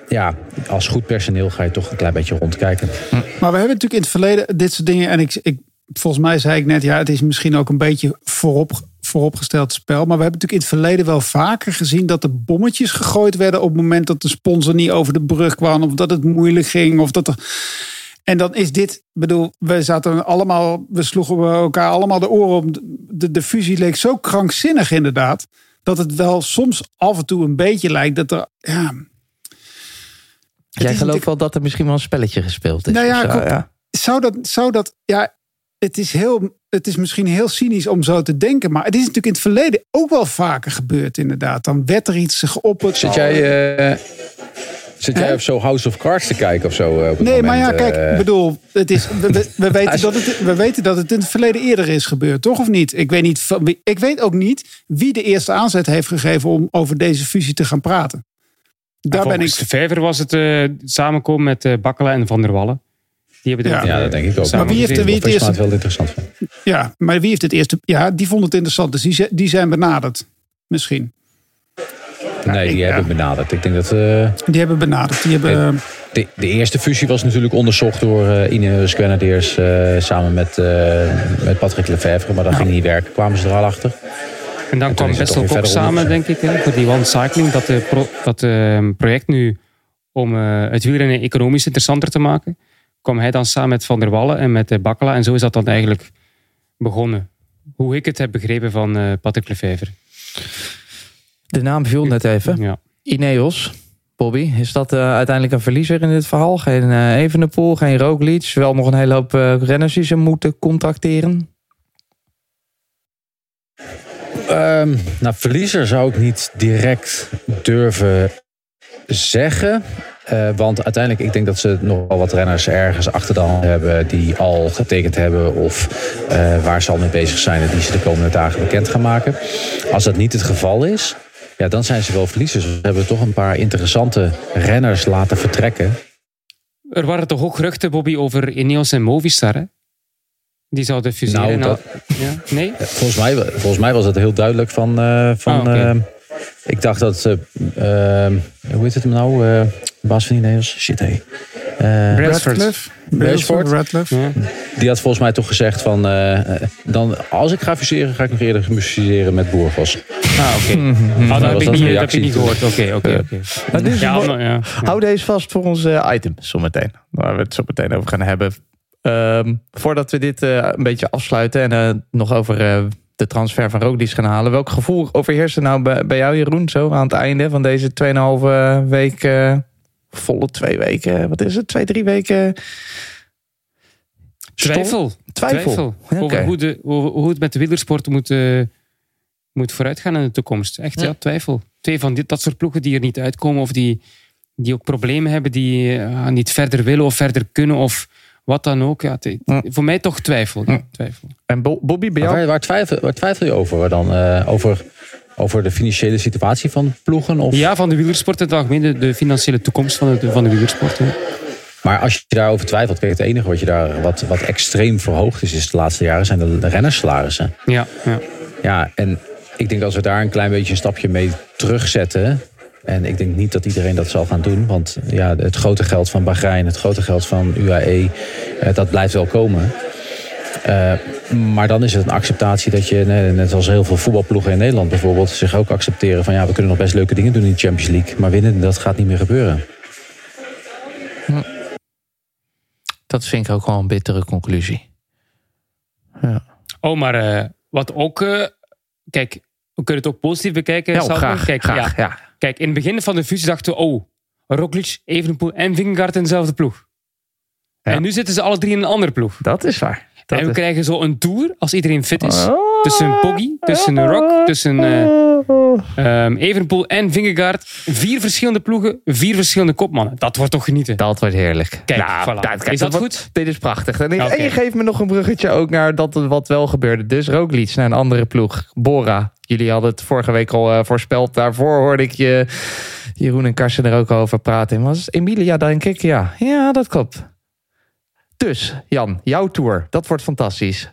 ja, als goed personeel ga je toch een klein beetje rondkijken. Maar we hebben natuurlijk in het verleden dit soort dingen. En ik, ik, volgens mij zei ik net, ja, het is misschien ook een beetje voorop, vooropgesteld spel. Maar we hebben natuurlijk in het verleden wel vaker gezien dat er bommetjes gegooid werden op het moment dat de sponsor niet over de brug kwam. Of dat het moeilijk ging. Of dat. En dan is dit, bedoel, we zaten allemaal, we sloegen elkaar allemaal de oren om. De, de fusie leek zo krankzinnig inderdaad. Dat het wel soms af en toe een beetje lijkt dat er. Ja, Jij gelooft wel dat er misschien wel een spelletje gespeeld is. Nou ja, of zo, klopt. zou dat, zou dat, ja, het is, heel, het is misschien heel cynisch om zo te denken, maar het is natuurlijk in het verleden ook wel vaker gebeurd, inderdaad. Dan werd er iets geopperd. Zit jij, eh, zit jij op zo House of Cards te kijken of zo? eh, op het Nee, maar ja, kijk, eh? ik bedoel, het is, we, we, we weten dat het, we weten dat het in het verleden eerder is gebeurd, toch of niet? Ik weet, niet ik weet ook niet wie de eerste aanzet heeft gegeven om over deze fusie te gaan praten. Daar ben ik. De Vijver was het eh, samenkomen met eh Bakkela en Van der Wallen. Die hebben er Ja. Ja, dat denk ik ook. Maar wie heeft er- wie het het wel interessant van. Ja, maar wie heeft het eerste? Ja, die vond het interessant, dus die, die zijn benaderd. Misschien. Nee, die hebben benaderd. Ik denk dat eh, Die hebben benaderd. Die hebben. de, de eerste fusie was natuurlijk onderzocht door eh Ineos Grenadiers eh, samen met, eh, met Patrick Lefevre. Maar dat ging niet werken, kwamen ze er al achter. En dan kwam best wel ook verder samen, denk ik, hè, voor die One Cycling, dat, de pro- dat eh, project nu om eh, het wielrennen economisch interessanter te maken, kwam hij dan samen met Van der Wallen en met Bakkela. En zo is dat dan eigenlijk begonnen. Hoe ik het heb begrepen van eh Patrick Lefevre. De naam viel net even. Ja. Ineos. Bobby, is dat eh, uiteindelijk een verliezer in dit verhaal? Geen eh Evenepoel, geen Roglic. Wel nog een hele hoop eh, renners die ze moeten contracteren. Ehm, nou, verliezer zou ik niet direct durven zeggen. Eh, want uiteindelijk, ik denk dat ze nog wel wat renners ergens achter de hand hebben die al getekend hebben of eh, waar ze al mee bezig zijn en die ze de komende dagen bekend gaan maken. Als dat niet het geval is, ja, dan zijn ze wel verliezers. We hebben toch een paar interessante renners laten vertrekken. Er waren toch ook geruchten, Bobby, over Ineos en Movistar, hè? Die zouden fuseren. Nou, dat- ja? Nee? Eh, Volgens mij, volgens mij was het heel duidelijk van. eh, van Ah, eh, ik dacht dat. ehm, hoe heet het nou? baas van Nederlanders? Shit, hé. Radcliffe. Brailsford. Radcliffe. Ja. die had volgens mij toch gezegd van. eh, eh, dan, als ik ga fuseren, ga ik nog eerder fuseren met Boergos. Ah, oké. Oh, dat heb ik dat niet, dat heb ik niet gehoord. Oké, oké. Hou deze vast voor onze item zometeen. Waar we het zo meteen over gaan hebben. Ehm, voordat we dit eh, een beetje afsluiten en eh, nog over eh, de transfer van Roglic gaan halen. Welk gevoel overheerst er nou bij, bij jou Jeroen zo aan het einde van deze 2,5 week, eh, volle twee weken, wat is het, twee, drie weken? Twijfel. Twijfel. Twijfel. Oké. Over hoe, de, hoe, hoe het met de wielersport moet, eh, moet vooruitgaan in de toekomst. Echt, ja, twijfel. Twee van dit, dat soort ploegen die er niet uitkomen of die, die ook problemen hebben, die eh, niet verder willen of verder kunnen of wat dan ook. Ja. Voor mij toch twijfel. Ja, twijfel. En Bo- Bobby, bij jou? Waar, waar, twijfel, waar twijfel je over dan? Eh, over, over de financiële situatie van ploegen? Of? Ja, van de wielersport in het algemeen, de, de financiële toekomst van de, van de wielersport. ja. Maar als je daarover twijfelt, kijk, het enige wat je daar wat, wat extreem verhoogd is, is de laatste jaren zijn de, de rennersalarissen. Ja, ja. Ja, en ik denk als we daar een klein beetje een stapje mee terugzetten. En ik denk niet dat iedereen dat zal gaan doen. Want ja, het grote geld van Bahrein, het grote geld van UAE, eh, dat blijft wel komen. Eh, maar dan is het een acceptatie dat je, net- als heel veel voetbalploegen in Nederland bijvoorbeeld, zich ook accepteren van ja, we kunnen nog best leuke dingen doen in de Champions League. Maar winnen, dat gaat niet meer gebeuren. Dat vind ik ook wel een bittere conclusie. Oh, maar eh, wat ook... eh, kijk, we kunnen het ook positief bekijken. Ja, graag, Kijk, graag, ja. ja. Kijk, in het begin van de fusie dachten we... Oh, Roglic, Evenepoel en Vingegaard in dezelfde ploeg. Ja. En nu zitten ze alle drie in een andere ploeg. Dat is waar. Dat en we is- krijgen zo een tour, als iedereen fit is. Oh. Tussen Poggi, tussen Rock, tussen... Ehm Evenepoel en Vingegaard. Vier verschillende ploegen, vier verschillende kopmannen. Dat wordt toch genieten. Dat wordt heerlijk. Kijk, Nou, voilà. kijk, Is dat goed? Dit is prachtig. En, je geeft me nog een bruggetje ook naar dat wat wel gebeurde. Dus Roglic naar een andere ploeg. Bora. Jullie hadden het vorige week al eh, voorspeld. Daarvoor hoorde ik je, Jeroen en Karsten er ook over praten. Was Emilia, denk ik? Ja, ja dat klopt. Dus, Jan, jouw tour. Dat wordt fantastisch.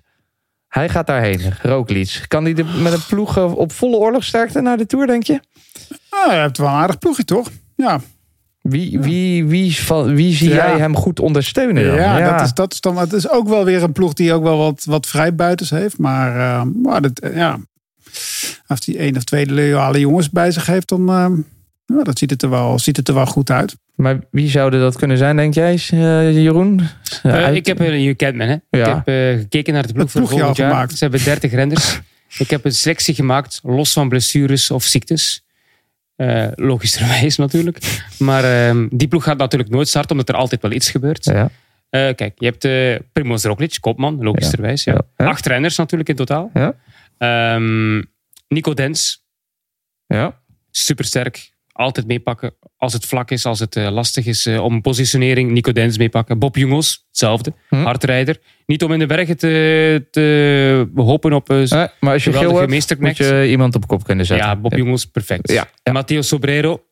Hij gaat daarheen, Roglic. Kan hij de- met een ploeg eh, op volle oorlogsterkte naar de tour, denk je? Nou, je hebt wel een aardig ploegje, toch? Ja, Wie, wie, wie, van, wie zie Ja. jij hem goed ondersteunen dan? ja, Dat, is, dat is dan. Het is ook wel weer een ploeg die ook wel wat, wat vrijbuiters heeft. Maar, eh, maar dat, eh, ja, als hij één of twee loyale jongens bij zich heeft, dan ja, dat ziet, het er wel, ziet het er wel goed uit. Maar wie zouden dat kunnen zijn, denk jij, eh, Jeroen? Eh, Uit- ik heb, eh, je kent me, hè? Ik heb eh, gekeken naar de ploeg voor volgend jaar. gemaakt. Ze hebben 30 renders. ik heb een selectie gemaakt, los van blessures of ziektes. Eh logischerwijs natuurlijk. Maar ehm, die ploeg gaat natuurlijk nooit starten, omdat er altijd wel iets gebeurt. Ja. Eh, kijk, je hebt eh Primoz Roglic, kopman, logischerwijs. Ja. Ja. Ja. Acht renners natuurlijk in totaal. Ja. Ehm, Nico Dens, Ja. supersterk. Altijd meepakken als het vlak is, als het eh, lastig is eh, om positionering. Nico Dens meepakken. Bob Jungels, hetzelfde. Hm. Hardrijder. Niet om in de bergen te, te hopen op... eh, maar als je Geweldige hebt, moet meesterknecht. je iemand op kop kunnen zetten. ja, Bob Jungels, perfect. Ja, ja. Matteo Sobrero,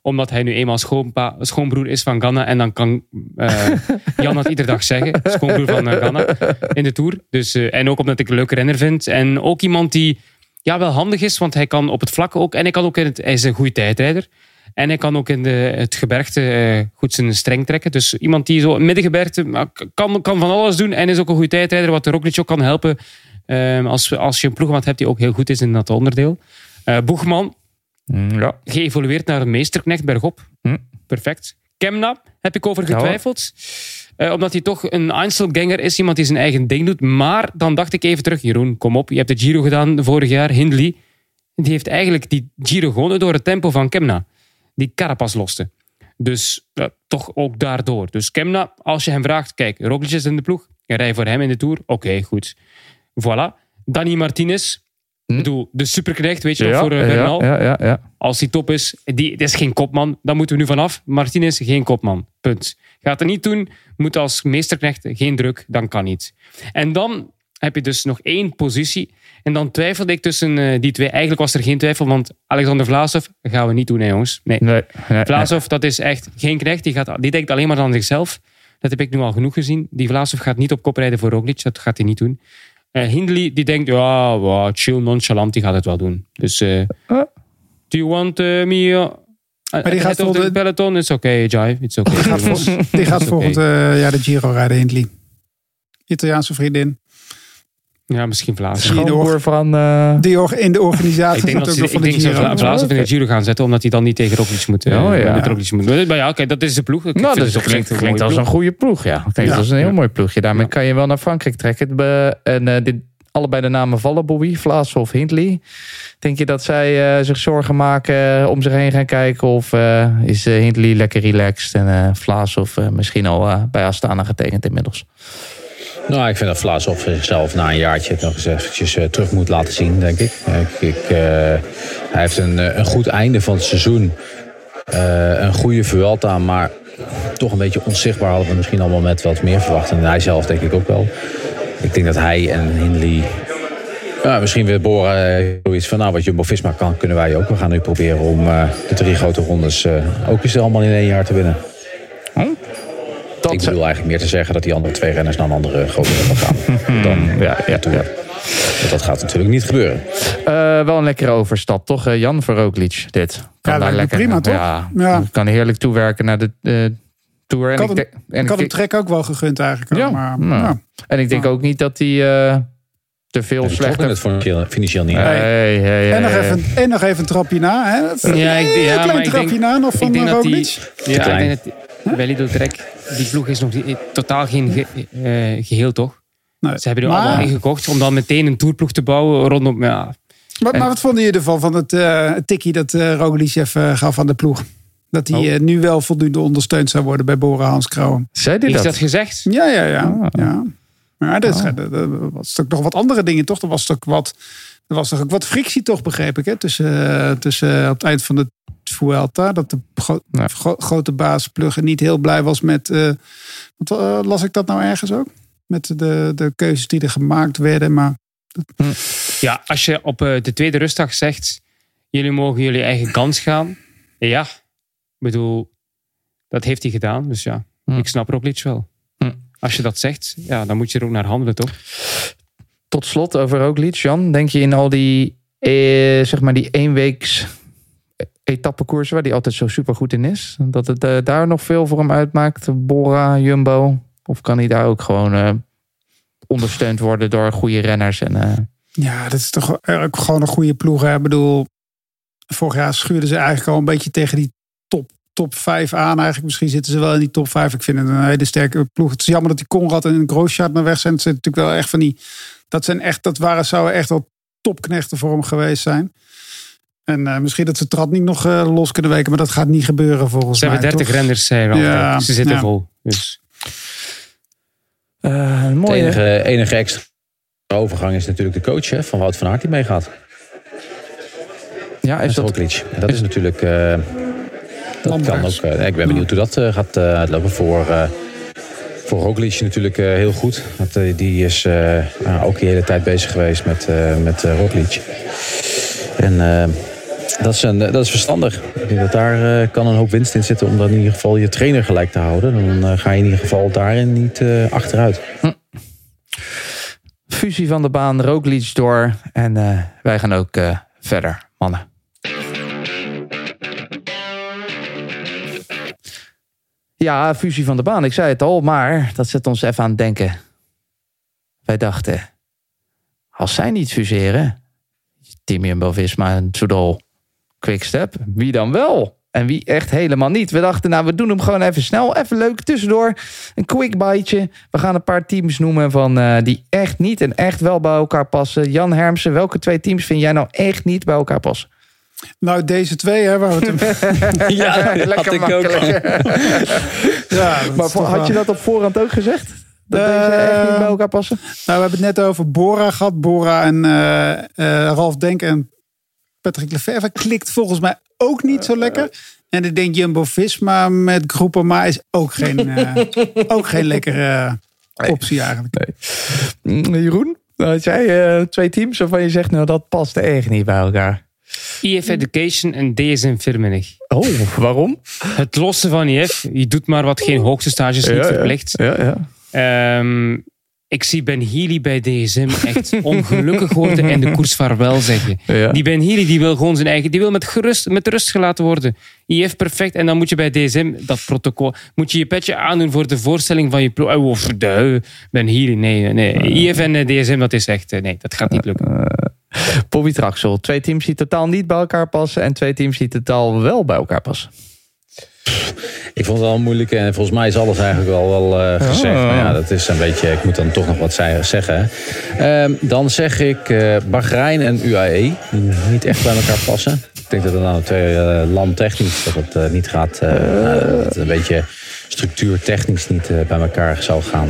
omdat hij nu eenmaal schoonpa, schoonbroer is van Ganna. En dan kan Jan dat iedere dag zeggen. Schoonbroer van Ganna in de Tour. Dus, en ook omdat ik een leuke renner vind. En ook iemand die ja, wel handig is, want hij kan op het vlak ook. En hij, kan ook in het, hij is een goede tijdrijder. En hij kan ook in de, het gebergte eh, goed zijn streng trekken. Dus iemand die zo middengebergte kan, kan van alles doen. En is ook een goede tijdrijder, wat de Roglic ook kan helpen. eh, als, als je een ploegmaat hebt die ook heel goed is in dat onderdeel. Eh Boegman, Mm, ja. geëvolueerd naar een meesterknecht bergop. Hm. Perfect. Kemna heb ik over Ja. Eh, omdat hij toch een Einzelganger is, iemand die zijn eigen ding doet. Maar dan dacht ik even terug, Jeroen, kom op. Je hebt de Giro gedaan vorig jaar, Hindley. Die heeft eigenlijk die Giro gewonnen door het tempo van Kemna. Die Carapaz loste. Dus eh, toch ook daardoor. Dus Kemna, als je hem vraagt, kijk, Roglic is in de ploeg. Rij voor hem in de Tour. Oké, goed. Voilà. Danny Martinez. Hm. Ik bedoel, de superknecht, weet je nog, Ja, voor ja, Bernal ja, ja, ja. als die top is, die, dat is geen kopman. Dan moeten we nu vanaf. Martinez, geen kopman. Punt. Gaat het niet doen, moet als meesterknecht geen druk, dan kan niet. En dan heb je dus nog één positie. En dan twijfelde ik tussen eh, die twee. Eigenlijk was er geen twijfel, want Alexander Vlaasov gaan we niet doen, hè, jongens. Nee. Nee, nee, Vlaasov, dat is echt geen knecht. Die, gaat, die denkt alleen maar aan zichzelf. Dat heb ik nu al genoeg gezien. Die Vlaasov gaat niet op kop rijden voor Roglic. Dat gaat hij niet doen. Eh, Hindley, die denkt, ja, wow, chill, nonchalant, die gaat het wel doen. Dus, eh Oh. do you want eh, me... Uh, die die gaat op de volgende- peloton? It's okay, Jive. It's okay. Die gaat, vol- die gaat Is volgend eh, jaar de Giro rijden, Hindley. Italiaanse vriendin. Ja, misschien Schoonbroer van... eh, Die in de organisatie Ik denk dat ze, ik denk ze Giro. Vla- Vlaasov in de Giro gaan zetten, omdat hij dan niet tegen Roglic moet. eh, Oh, ja. met Roglic moet. Maar ja, oké, dat is de ploeg. Ik nou, dat het klinkt, een klinkt als een goede ploeg, ja. Klinkt Ja. als een heel Ja. mooi ploegje. Daarmee Ja. kan je wel naar Frankrijk trekken. En eh, dit, allebei de namen vallen, Bobby, Vlaas of Hindley. Denk je dat zij eh, zich zorgen maken, eh, om zich heen gaan kijken? Of eh, is eh, Hindley lekker relaxed en eh Vlaas of eh, misschien al eh, bij Astana getekend inmiddels? Nou, ik vind dat Vlaasov zichzelf na een jaartje nog eens eventjes eh, terug moet laten zien, denk ik. Ik, ik eh, hij heeft een, eh, een goed einde van het seizoen. Een goede Vuelta, maar toch een beetje onzichtbaar hadden we misschien allemaal met wat meer verwacht. En hij zelf denk ik ook wel. Ik denk dat hij en Hindley... Ja, misschien weer boren eh, zoiets van, nou, wat Jumbo-Visma kan, kunnen wij ook. We gaan nu proberen om de drie grote rondes ook eens allemaal in één jaar te winnen. Dat ik bedoel eigenlijk meer te zeggen dat die andere twee renners naar een andere grote ronde gaan. Dan ja, ja, ja. Want dat gaat natuurlijk niet gebeuren. Eh, wel een lekkere overstap, toch? eh, Jan voor Roglic, dit. Kan lijkt me prima, toch? Ja, Ja. kan heerlijk toewerken naar de eh, Tour. En Ik had hem- en Ik had hem trek ook wel gegund eigenlijk. Ja, maar, nou. ja. En ik denk Ja. ook niet dat hij eh, te veel slechter... het financieel, niet. Hey, hey, hey, En, nog hey. even, en nog even een trapje na. Hè? Ja, ik- ja, een klein trapje denk- na nog ik van denk dat die- Roglic. Ja, dat bij Lidl Trek, die ploeg is nog niet- totaal geen ge- eh, geheel, toch? Nee. Ze hebben er Maar- allemaal ingekocht om dan meteen een tourploeg te bouwen rondom... Ja, Maar, maar wat vonden jullie ervan, van het uh, tikkie dat uh, Roglic gaf aan de ploeg? Dat hij Oh. eh, nu wel voldoende ondersteund zou worden bij Bora Hans Krauwen. Zei hij is dat? dat gezegd? Ja, ja, ja. Ah. ja. Maar is- Oh. er- er was toch nog wat andere dingen, toch? Er was toch wat, er was toch ook wat frictie, toch, begreep ik, hè? Tussen, eh, tussen eh, op het eind van de Vuelta. Dat de gro- Ja. gro- grote baas Plugge niet heel blij was met... eh, wat, eh, las ik dat nou ergens ook? Met de, de keuzes die er gemaakt werden. Maar Ja, als je op eh, de tweede rustdag zegt, jullie mogen jullie eigen kans gaan. Ja, ik bedoel, dat heeft hij gedaan. Dus ja, Hm. ik snap Roglic wel. Hm. Als je dat zegt, ja, dan moet je er ook naar handelen, toch? Tot slot over Roglic, Jan. Denk je in al die, eh, zeg maar die eenweeks etappekoersen waar hij altijd zo super goed in is, dat het eh, daar nog veel voor hem uitmaakt? Bora, Jumbo? Of kan hij daar ook gewoon eh, ondersteund worden door goede renners? En, eh, ja, dat is toch ook gewoon een goede ploeg. Hè? Ik bedoel, vorig jaar schuurden ze eigenlijk al een beetje tegen die top, top 5 aan. Eigenlijk misschien zitten ze wel in die top 5. Ik vind het een hele sterke ploeg. Het is jammer dat die Conrad en Grosjean naar weg zijn. Het zijn natuurlijk wel echt van die... Dat, zijn echt, dat waren, zouden echt wel topknechten voor hem geweest zijn. En eh, misschien dat ze Trad niet nog eh, los kunnen weken. Maar dat gaat niet gebeuren volgens Ze mij. hebben 30 toch? renners, zei Ralf. Ja, Ze zitten ja. vol. Dus. eh, Het mooie. enige, enige extra overgang is natuurlijk de coach hè, van Wout van Aert die meegaat. Ja, is dat. En dat is natuurlijk... eh, dat kan ook... eh, ik ben benieuwd hoe dat eh, gaat eh, uitlopen voor... eh voor Roglic natuurlijk eh, heel goed. Want, eh, die is eh, nou, ook de hele tijd bezig geweest met, eh met eh, Roglic. En eh, dat, is een, dat is verstandig. Ik denk dat daar eh, kan een hoop winst in zitten om dan in ieder geval je trainer gelijk te houden. Dan eh, ga je in ieder geval daarin niet eh, achteruit. fusie van de baan, Roglic door. En eh, wij gaan ook eh, verder, mannen. Ja, fusie van de baan. Ik zei het al, maar dat zet ons even aan het denken. Wij dachten, als zij niet fuseren, Team Jumbo-Visma en Soudal Quickstep, wie dan wel? En wie echt helemaal niet. We dachten, nou, we doen hem gewoon even snel. Even leuk tussendoor. Een quick biteje. We gaan een paar teams noemen van, eh, die echt niet en echt wel bij elkaar passen. Jan Hermsen, welke twee teams vind jij nou echt niet bij elkaar passen? Nou, deze twee, hè, waar we het Ja, Lekker makkelijk. Ja, dat Maar is toch had je dat op voorhand ook gezegd? Dat Eh, deze echt niet bij elkaar passen? Nou, we hebben het net over Bora gehad. Bora en eh, Ralf Denk en Patrick Lefevre klikt volgens mij ook niet zo lekker. En ik denk Jumbo-Visma met Groupama is ook geen, eh, ook geen lekkere eh, optie eigenlijk. Mm, Jeroen, had jij eh, twee teams waarvan je zegt, nou dat past echt niet bij elkaar? IF Education en DSM Firmenich. Oh, waarom? Het lossen van IF, je doet maar wat geen hoogste stages niet verplicht. Ja, ja. Ehm, ik zie Ben Healy bij DSM echt ongelukkig worden en de koers vaarwel zeggen. Ja. Die Ben Healy die wil gewoon zijn eigen, die wil met, gerust, met rust gelaten worden. IF perfect en dan moet je bij DSM dat protocol, moet je je petje aandoen voor de voorstelling van je ploeg. Oh, of de Ben Healy, nee, nee. IF en eh, DSM dat is echt, eh, nee, dat gaat niet lukken. Bobby Traxel, twee teams die totaal niet bij elkaar passen en twee teams die totaal wel bij elkaar passen. Ik vond het wel moeilijk en volgens mij is alles eigenlijk wel, wel eh, gezegd. Oh. Maar ja, dat is een beetje, ik moet dan toch nog wat zeggen. Ehm, dan zeg ik eh Bahrein en UAE, die niet echt bij elkaar passen. Ik denk dat het nou twee eh, landtechnisch dat het niet gaat, nou, dat het een beetje structuurtechnisch niet bij elkaar zou gaan,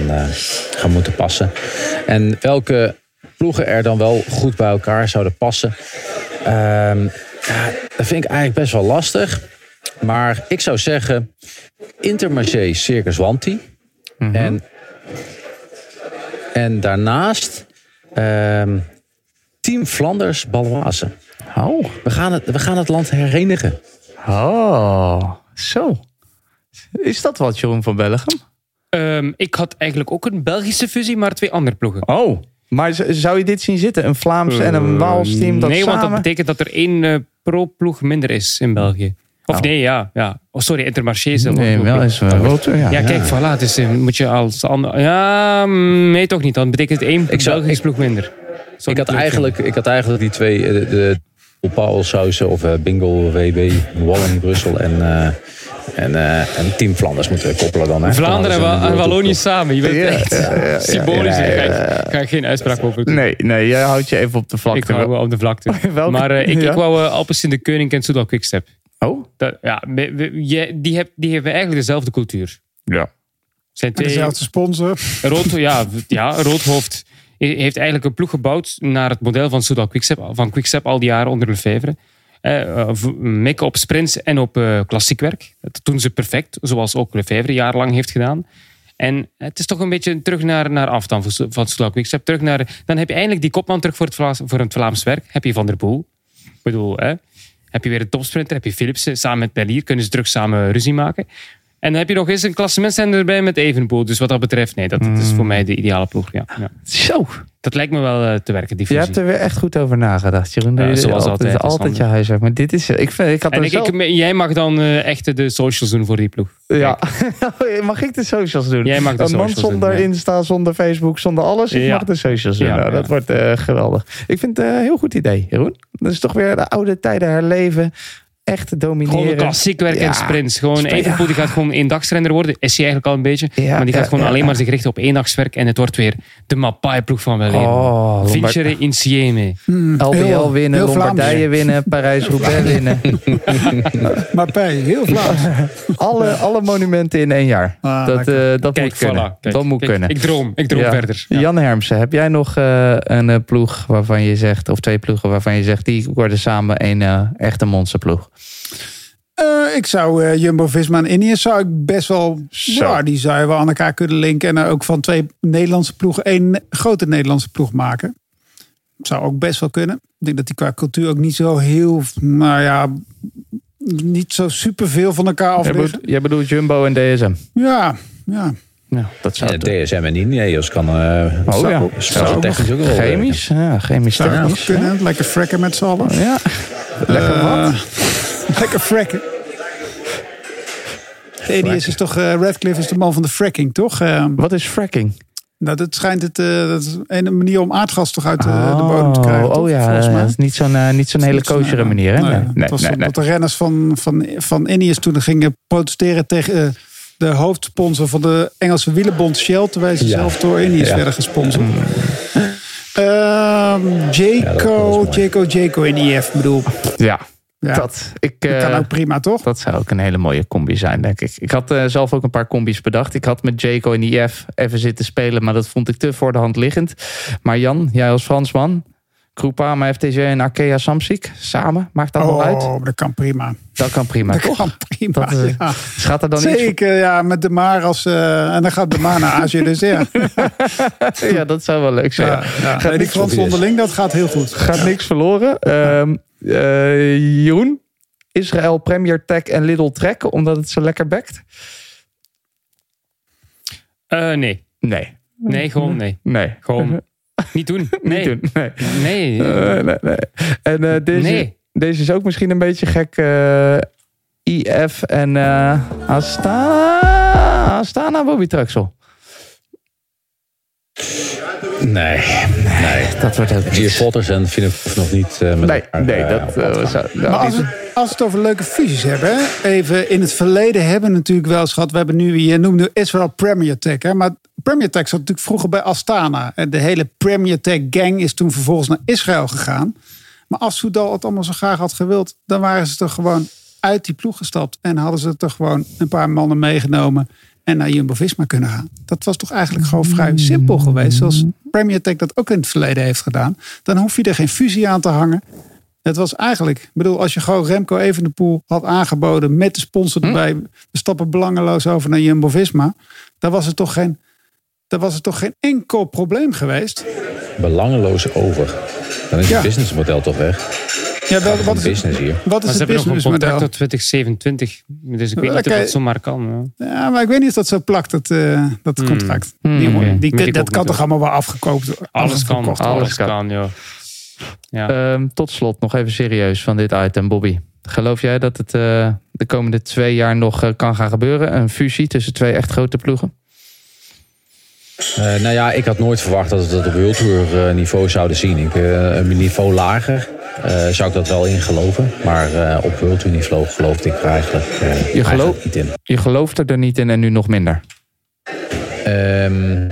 gaan moeten passen. En welke ploegen er dan wel goed bij elkaar zouden passen? Ehm, ja, dat vind ik eigenlijk best wel lastig. Maar ik zou zeggen Intermarché Circus Wanti. en, en daarnaast ehm, Team Flanders Baloise. Oh, We gaan, het, we gaan het land herenigen. oh, zo. Is dat wat, Jeroen van Bellegem? Ehm, ik had eigenlijk ook een Belgische fusie, maar twee andere ploegen. Oh, maar z- zou je dit zien zitten? Een Vlaams en een Waals team dat nee, samen... want dat betekent dat er één eh, pro-ploeg minder is in België. Of Oh. nee, ja. ja. Oh, sorry, Intermarché is een Nee, wel is toe, ja. Ja, kijk, voilà. Dus moet je als ander... Ja, mm, nee, toch niet. Dan betekent het één Ik zou- Belgisch ik- ploeg minder. Ik had, eigenlijk, ik had eigenlijk die twee, eh, de, de Paul Sausen of eh, Bingo WB, Wallen Brussel en, eh, en, eh, en Team Flanders moeten koppelen dan. Hè. Vlaanderen en, Flanders Wallonië samen. Je bent Ja, echt ja, ja, ja, symbolisch. ja, ja, Ik ja. ga- Ik ga geen uitspraak over doen. Nee, nee, jij houdt je even op de Ik vlakte. hou op de vlakte. Welke? Maar ik, Ja. ik wou uh, Alpes in de Koning en Soudal Quickstep. Oh? Dat, ja, we- we- je- die, heb, die hebben eigenlijk dezelfde cultuur. Ja. Zijn twee, Dezelfde sponsor. Rood, ja, ja, Roodhoofd heeft eigenlijk een ploeg gebouwd naar het model van Soudal Quickstep, van Quickstep al die jaren onder Lefevre. Eh, v- mikken op sprints en op eh, klassiek werk. Dat doen ze perfect, zoals ook Lefevre jarenlang heeft gedaan. En het is toch een beetje terug naar, naar af dan van van Soudal Quickstep. Terug naar, dan heb je eindelijk die kopman terug voor het, Vlaams, voor het Vlaams werk. Heb je Van der Poel. Ik bedoel, hè, heb je weer een topsprinter, heb je Philipsen. Samen met Bellier kunnen ze terug samen ruzie maken. En dan heb je nog eens een klassementsrenner erbij met Evenpoel. Dus wat dat betreft, nee, dat, dat is voor mij de ideale ploeg. Ja. Ja. Zo, Dat lijkt me wel eh, te werken, die je fusie. hebt er weer echt goed over nagedacht, Jeroen. Ja, Dat je zoals altijd, altijd, altijd je huiswerk. Maar dit is, ik, vind, ik had En ik, zelf... ik- jij mag dan eh, echt de socials doen voor die ploeg. Ja, mag ik de socials doen? Jij mag de een man socials zonder doen, ja. Insta, zonder Facebook, zonder alles. Ik Ja. mag de socials doen. Ja, nou. Dat wordt eh, geweldig. Ik vind het een heel goed idee, Jeroen. Dat is toch weer de oude tijden herleven. Echt domineren. Gewoon klassiek werk Ja. en sprints. Gewoon Evenpoel die gaat gewoon eendagsrenner worden. Is hij eigenlijk al een beetje. Ja, maar die gaat ja, gewoon ja, alleen ja. maar zich richten op eendagswerk. En het wordt weer de Mapai-ploeg van Weleven. Oh, Vincere Insieme. LBL Heel- winnen, heel Lombardije winnen, Parijs-Roubaix winnen. Maar bij heel Vlaams. alle, alle monumenten in één jaar. Ah, dat eh, dat Kijk, moet kunnen. voilà. Kijk, dat moet kijk, kunnen. Ik droom. Ik droom Ja. verder. Ja. Jan Hermsen, heb jij nog eh, een eh, ploeg waarvan je zegt, of twee ploegen waarvan je zegt, die worden samen een eh, echte monsterploeg? Eh, ik zou eh, Jumbo-Visma en Ineos zou ik best wel... Zo. Ja, die zou je wel aan elkaar kunnen linken. En er ook van twee Nederlandse ploegen één grote Nederlandse ploeg maken. Zou ook best wel kunnen. Ik denk dat die qua cultuur ook niet zo heel... Nou ja, niet zo superveel van elkaar Jij afliggen. bedoelt, jij bedoelt Jumbo en DSM? Ja, ja. Ja, dat zou Ja, DSM en Ineos kan eh Oh zou, ja. zou ook technisch ook wel Chemisch? Ja, chemisch Zou technisch. kunnen. Lekker frekken met z'n allen. Ja. Lekker Eh, wat? Lekker frekken. Ineos is toch... eh, Radcliffe is de man van de fracking, toch? Eh, Wat is fracking? Nou, dat schijnt het, eh, dat is een manier om aardgas toch uit de, de bodem te krijgen. oh toch? ja, volgens mij. dat is niet zo'n eh, niet zo'n hele eh, manier. Hè? Nee, nee, het was nee, dat- nee. dat de renners van, van, van Ineos toen gingen protesteren tegen eh, de hoofdsponsor van de Engelse wielenbond Shell. Terwijl ze Ja. zelf door Ineos Ja. werden gesponsord. Mm. Ehm dat Jaco, was mooi. Jaco, Jaco in IF. Bedoel, Ja, ja, dat, ik, dat eh, kan ook prima, toch? dat zou ook een hele mooie combi zijn, denk ik. Ik had eh, zelf ook een paar combis bedacht. Ik had met Jaco en IF even zitten spelen, maar dat vond ik te voor de hand liggend. Maar Jan, jij als Fransman, Groupama, FTG en Arkea Samsic, samen, maakt dat wel uit? Oh, dat kan prima. Dat kan prima, Dat toch? kan prima, Dat, ja. Gaat er dan iets Zeker, ja, met de Maar als... eh, en dan gaat de Maar naar Azië, dus ja. Ja, dat zou wel leuk zijn. ja, ja. Nee, die niks Frans onderling, dat gaat heel goed. Gaat niks verloren. Ehm eh, Jeroen, Israël Premier Tech en Lidl Trek, omdat het zo lekker bekt? Eh, nee. Nee. Nee, gewoon nee. Nee. Gewoon niet doen. Nee. Niet doen. Nee. Nee. Eh, nee, nee. En eh, deze, Nee. deze is ook misschien een beetje gek. eh, IF en eh Astana, Astana Bobby Truxel. Nee, nee. Dat wordt ook Gier Potters en ik nog niet eh, met Nee, elkaar, nee, dat zou... nou, Maar als we, als we het over leuke fusies hebben, hè, even in het verleden hebben we natuurlijk wel eens gehad. We hebben nu, je noemde Israel Premier Tech, hè, maar Premier Tech zat natuurlijk vroeger bij Astana. En de hele Premier Tech gang is toen vervolgens naar Israël gegaan. Maar als Soudal het allemaal zo graag had gewild, dan waren ze toch gewoon uit die ploeg gestapt en hadden ze toch gewoon een paar mannen meegenomen en naar Jumbo-Visma kunnen gaan. Dat was toch eigenlijk gewoon vrij simpel geweest, zoals Premier Tech dat ook in het verleden heeft gedaan. Dan hoef je er geen fusie aan te hangen. Het was eigenlijk, ik bedoel, als je gewoon Remco Evenepoel had aangeboden met de sponsor erbij, we stappen belangeloos over naar Jumbo Visma, dan was het toch geen, dan was het toch geen enkel probleem geweest. Belangeloos over. Dan is Ja. het businessmodel toch weg. Ja, wel, Wat is business hier. Wat Maar is ze het hebben nog een contract businessmodel? tot 2027. Dus ik weet niet of dat zomaar kan. ja. Ja, maar ik weet niet of dat zo plakt, dat, eh, dat Hmm. contract. Hmm, Die, die, dat kan toch allemaal wel afgekoopt worden? Alles kan. Alles, alles kan. kan, ja. ja. Ehm, tot slot nog even serieus van dit item, Bobby. Geloof jij dat het eh, de komende twee jaar nog eh, kan gaan gebeuren? Een fusie tussen twee echt grote ploegen? Eh, nou ja, ik had nooit verwacht dat we dat op World Tour niveau zouden zien. Ik, eh, een niveau lager eh, zou ik dat wel in geloven. Maar op World Tour niveau geloofde ik er eigenlijk, eh, eigenlijk gelooft- niet in. Je gelooft er niet in en nu nog minder. Ehm,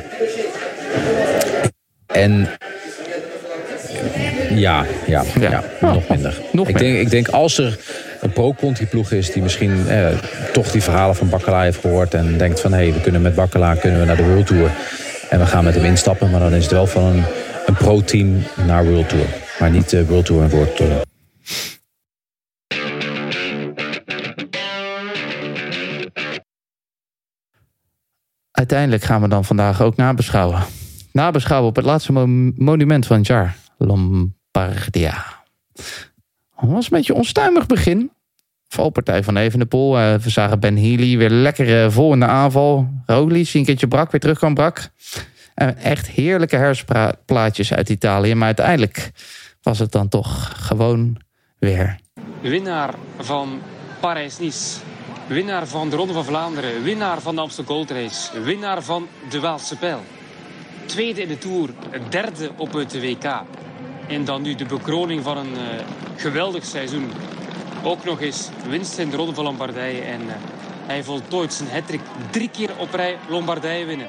en ja, ja, Ja. ja. Oh, nog minder. nog ik, minder. denk, ik denk als er een pro-conti ploeg is die misschien eh, toch die verhalen van Bakkela heeft gehoord en denkt van hé, hey, we kunnen met Bakkela kunnen we naar de World Tour en we gaan met hem instappen, maar dan is het wel van een, een pro-team naar World Tour, maar niet uh, World Tour en World Tour. Uiteindelijk gaan we dan vandaag ook nabeschouwen. Nabeschouwen op het laatste monument van het jaar, Lombardia. Het was een beetje onstuimig begin. Valpartij van Evenepoel. Uh, we zagen Ben Healy weer lekker uh, vol in de aanval. Roglic een keertje brak, weer terug kan brak. En echt heerlijke hersenplaatjes uit Italië. Maar uiteindelijk was het dan toch gewoon weer. Winnaar van Parijs-Nice. Winnaar van de Ronde van Vlaanderen. Winnaar van de Amsterdam Gold Race. Winnaar van de Waalse Pijl. Tweede in de Tour. Derde op het WK. En dan nu de bekroning van een geweldig seizoen. Ook nog eens winst in de Ronde van Lombardije. En uh, hij voltooit zijn hattrick drie keer op rij Lombardije winnen.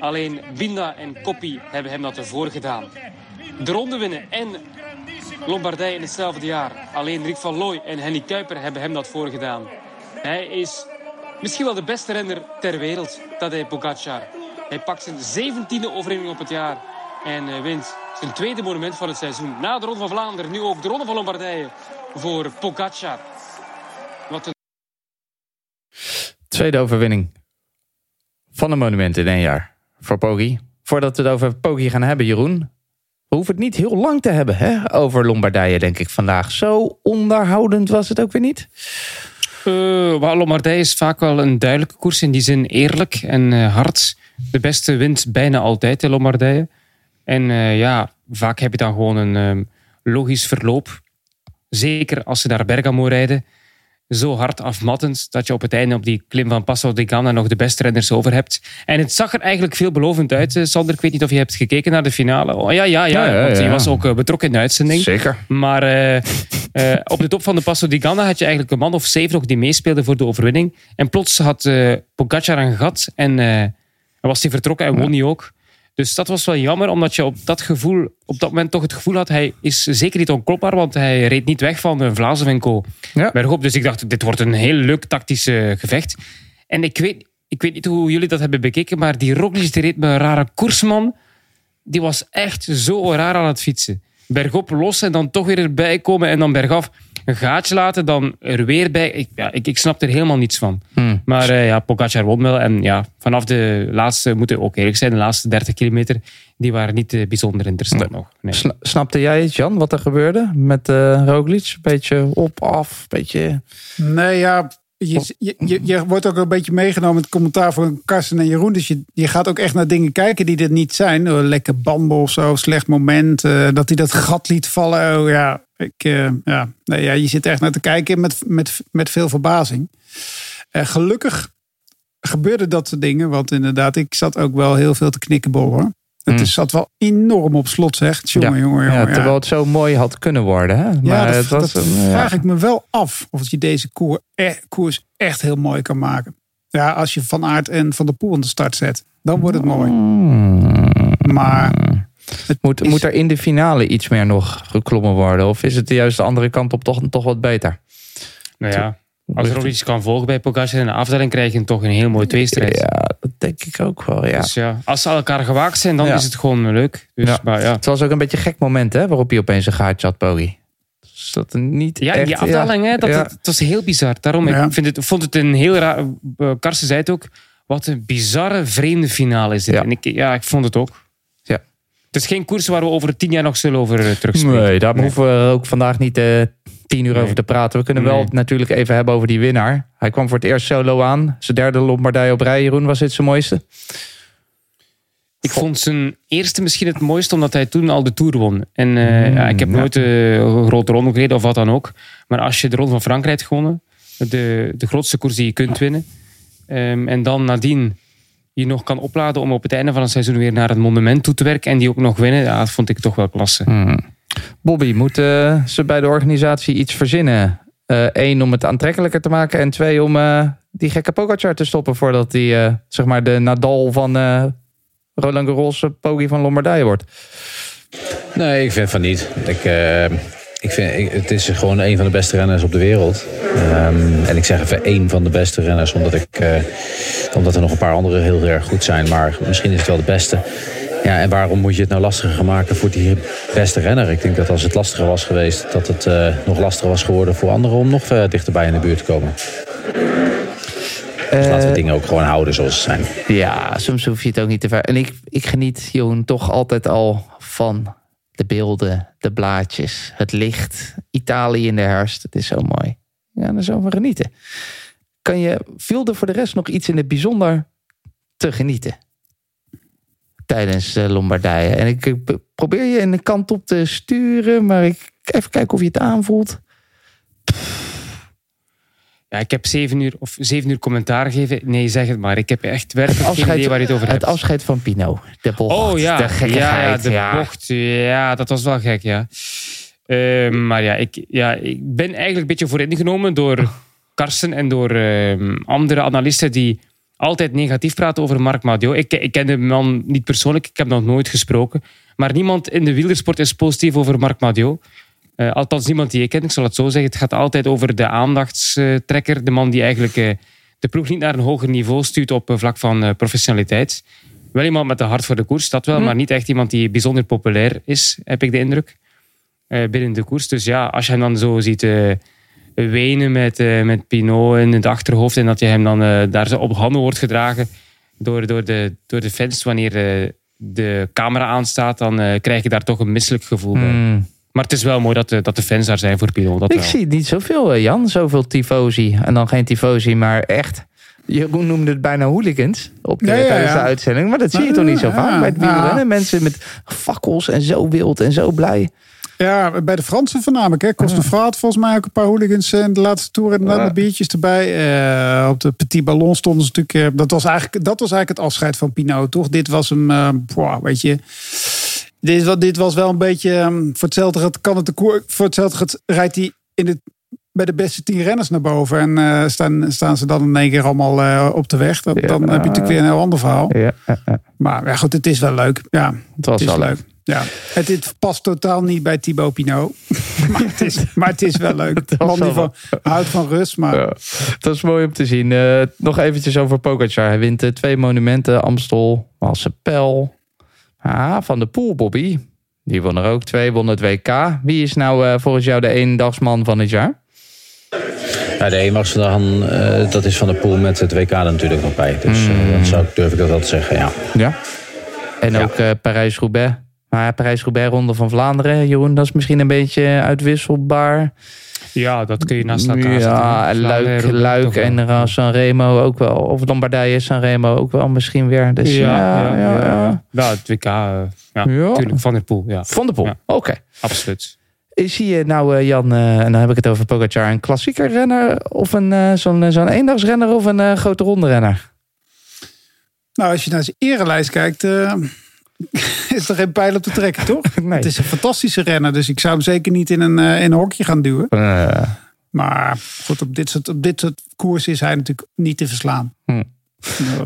Alleen Binda en Coppi hebben hem dat ervoor gedaan. De ronde winnen en Lombardije in hetzelfde jaar. Alleen Rick van Looy en Henny Kuiper hebben hem dat voorgedaan. Hij is misschien wel de beste renner ter wereld, Tadej Pogacar. Hij pakt zijn zeventiende overwinning op het jaar en uh, wint zijn tweede monument van het seizoen. Na de Ronde van Vlaanderen, nu ook de Ronde van Lombardije voor Pogacar. Wat een... Tweede overwinning van een monument in één jaar voor Poggi. Voordat we het over Poggi gaan hebben, Jeroen. We hoeven het niet heel lang te hebben hè? over Lombardije, denk ik vandaag. Zo onderhoudend was het ook weer niet. Uh, Lombardije is vaak wel een duidelijke koers. In die zin eerlijk en uh, hard. De beste wint bijna altijd in Lombardije. En uh, ja, vaak heb je dan gewoon een um, logisch verloop. Zeker als ze naar Bergamo rijden. Zo hard afmattend dat je op het einde op die klim van Passo di Gana nog de beste renners over hebt. En het zag er eigenlijk veelbelovend uit, Sander. Ik weet niet of je hebt gekeken naar de finale. Oh, ja, ja, ja, ja, ja, want je was ook betrokken in de uitzending. Zeker. Maar op de top van de Passo di Gana had je eigenlijk een man of zeven nog die meespeelde voor de overwinning. En plots had Pogacar een gat en was hij vertrokken en won hij ook. Dus dat was wel jammer, omdat je op dat gevoel, op dat moment toch het gevoel had, hij is zeker niet onklopbaar, want hij reed niet weg van een en Co. Ja. Bergop. Dus ik dacht, dit wordt een heel leuk tactisch gevecht. En ik weet, ik weet niet hoe jullie dat hebben bekeken, maar die Roglic die reed met een rare koersman. Die was echt zo raar aan het fietsen. Bergop los en dan toch weer erbij komen en dan bergaf een gaatje laten, dan er weer bij. Ik, ja, ik, ik snap er helemaal niets van. Hmm. Maar uh, ja, Pogacar won wel. En ja, vanaf de laatste, moeten ook eerlijk zijn, de laatste 30 kilometer, die waren niet uh, bijzonder interessant nog. Nee. Snapte jij het, Jan, wat er gebeurde met uh, Roglic? Een beetje op, af, een beetje... Nee, ja, je, je, je, wordt ook een beetje meegenomen met commentaar van Karsten en Jeroen. Dus je, je gaat ook echt naar dingen kijken die er niet zijn. Lekker bambo of zo, slecht moment. Uh, dat hij dat gat liet vallen. Oh, ja, ik, uh, ja. Nee, ja, je zit echt naar te kijken met, met, met veel verbazing. Uh, gelukkig gebeurde dat soort dingen. Want inderdaad, ik zat ook wel heel veel te knikkenbollen. Het mm. zat wel enorm op slot, zegt. Jongen, ja. jongen, jongen. Ja, terwijl het zo mooi had kunnen worden. Hè? Maar ja, dat, het was, dat vraag ik me wel af. Of je deze koer, e- koers echt heel mooi kan maken. Ja, als je Van Aert en Van der Poel aan de start zet. Dan wordt het mooi. Mm. Maar... Het moet, moet er in de finale iets meer nog geklommen worden? Of is het juist de andere kant op toch, toch wat beter? Nou ja, als er iets kan volgen bij Pogacar in de afdeling, krijg je toch een heel mooi tweestrijd. Ja, denk ik ook wel, ja. Dus ja, als ze elkaar gewaakt zijn, dan is het gewoon leuk. Dus, ja. Maar ja. Het was ook een beetje een gek moment, hè, waarop je opeens een gaatje had, Bogie. Dus dat niet ja, echt, die afdaling, hè, dat, het, het, was heel bizar. Daarom, ik vind het, vond het een heel raar... Uh, Karsten zei het ook, wat een bizarre, vreemde finale is dit. En ik, ja, ik vond het ook. Ja. Het is geen koers waar we over tien jaar nog zullen over uh, terugspreken. Nee, daar nee. hoeven we ook vandaag niet... Uh, tien uur nee. over te praten. We kunnen wel natuurlijk even hebben over die winnaar. Hij kwam voor het eerst solo aan. Zijn derde Lombardij op rij. Jeroen, was dit zijn mooiste? Ik vond zijn eerste misschien het mooiste, omdat hij toen al de Tour won. En uh, mm, ja, ik heb nooit de uh, grote ronde gereden of wat dan ook. Maar als je de Ronde van Frankrijk gewonnen, de, de grootste koers die je kunt winnen, um, en dan nadien je nog kan opladen om op het einde van het seizoen weer naar het monument toe te werken en die ook nog winnen, ja, dat vond ik toch wel klasse. Mm. Bobby, moeten ze bij de organisatie iets verzinnen? Eén, uh, om het aantrekkelijker te maken. En twee, om uh, die gekke Pogacar te stoppen voordat hij uh, zeg maar de Nadal van Roland Garros Pogi van Lombardije wordt. Nee, ik vind van niet. Ik, ik vind, het is gewoon een van de beste renners op de wereld. Ehm, en ik zeg even één van de beste renners, omdat, ik, eh, omdat er nog een paar andere heel erg goed zijn. Maar misschien is het wel de beste. Ja, en waarom moet je het nou lastiger maken voor die beste renner? Ik denk dat als het lastiger was geweest, dat het eh, nog lastiger was geworden voor anderen om nog eh, dichterbij in de buurt te komen. Dus laten we dingen ook gewoon houden zoals ze zijn. Ja, soms hoef je het ook niet te ver. En ik, ik geniet, Johan, toch altijd al van de beelden, de blaadjes, het licht. Italië in de herfst, het is zo mooi. Ja, daar zo van genieten. Kan je, viel er voor de rest nog iets in het bijzonder te genieten? Tijdens de Lombardije. En ik, probeer je een kant op te sturen, maar ik even kijken of je het aanvoelt. Ja, ik heb zeven uur of zeven uur commentaar gegeven. Nee, zeg het maar. Ik heb echt werkelijk geen idee waar je het over hebt. het afscheid van Pino. De bocht, Oh ja, de ja, de ja. bocht. Ja, dat was wel gek, ja. Ehm, maar ja ik, ja, ik ben eigenlijk een beetje vooringenomen door Karsten en door ehm, andere analisten die altijd negatief praten over Marc Madiot. Ik, ik ken de man niet persoonlijk, ik heb nog nooit gesproken. Maar niemand in de wielersport is positief over Marc Madiot. Eh, althans, niemand die ik ken, ik zal het zo zeggen. Het gaat altijd over de aandachtstrekker. De man die eigenlijk eh, de ploeg niet naar een hoger niveau stuurt op eh, vlak van professionaliteit. Wel iemand met een hart voor de koers, dat wel. Maar niet echt iemand die bijzonder populair is, heb ik de indruk. binnen de koers. Dus ja, als je hem dan zo ziet wenen met, eh, met Pinot in het achterhoofd. En dat je hem dan eh, daar zo op handen wordt gedragen door, door, de, door de fans wanneer eh, de camera aanstaat. Dan eh, krijg je daar toch een misselijk gevoel bij. Hmm. Maar het is wel mooi dat de, dat de fans daar zijn voor Pinot. Dat Ik wel. zie het niet zoveel, Jan. Zoveel tifosi. En dan geen tifosi, maar echt. Jeroen noemde het bijna hooligans op de, Ja, ja, tijdens de uitzending. Maar dat zie je toch niet zo Ja, vaak bij het ja. wielrennen. Mensen met fakkels en zo wild en zo blij. Ja, bij de Fransen voornamelijk. Hè. Costefra had volgens mij ook een paar hooligans in de laatste tour. En Ja. met biertjes erbij. Eh, op de Petit Ballon stonden ze natuurlijk... eh, dat, was eigenlijk, dat was eigenlijk het afscheid van Pinot, toch? Dit was hem, eh, boah, weet je... Dit, wa- dit was wel een beetje... eh, voor hetzelfde gaat- kan het de koer, Voor hetzelfde gaat- rijdt hij in het, bij de beste tien renners naar boven. En eh, staan, staan ze dan in één keer allemaal eh, op de weg. Dat, Ja, dan heb je natuurlijk weer een heel ander verhaal. Ja. Maar ja, goed, het is wel leuk. Ja, het was het is wel leuk. Ja, het, dit past totaal niet bij Thibaut Pinot. maar, het is, maar het is wel leuk. Man die van, houdt van rust. Maar Ja, dat is mooi om te zien. Eh, nog eventjes over Pogacar. Hij wint eh, twee monumenten. Amstel, Pel. Ah, van de Poel, Bobby. Die won er ook twee, won het WK. Wie is nou eh, volgens jou de eendagsman van het jaar? Ja, de eh, dat is van de pool met het WK er natuurlijk nog bij. Dus eh, dan zou ik, durf ik dat wel te zeggen, ja. Ja. En Ja. ook eh, Parijs-Roubaix. Maar Parijs-Roubaix, Ronde van Vlaanderen. Jeroen, dat is misschien een beetje uitwisselbaar. Ja, dat kun je naast elkaar zetten. Ja, en Luik, Luik en uh, Sanremo ook wel. Of Lombardije, Sanremo ook wel misschien weer. Dus ja, ja, ja. ja. Ja, het WK, eh, ja, Ja. natuurlijk. Van der Poel, ja. Van de Poel, Ja. oké. Absoluut. Zie je nou, eh, Jan, eh, en dan heb ik het over Pogacar, een klassieker renner of een eh, zo'n eh, zo'n eendagsrenner of een eh, grote ronde renner? nou, als je naar zijn erelijst kijkt, eh, is er geen pijl op te trekken, toch? Nee. Het is een fantastische renner. Dus ik zou hem zeker niet in een, eh, in een hokje gaan duwen. Eh, Maar goed, op dit soort, op dit soort koers is hij natuurlijk niet te verslaan. Hm. Eh,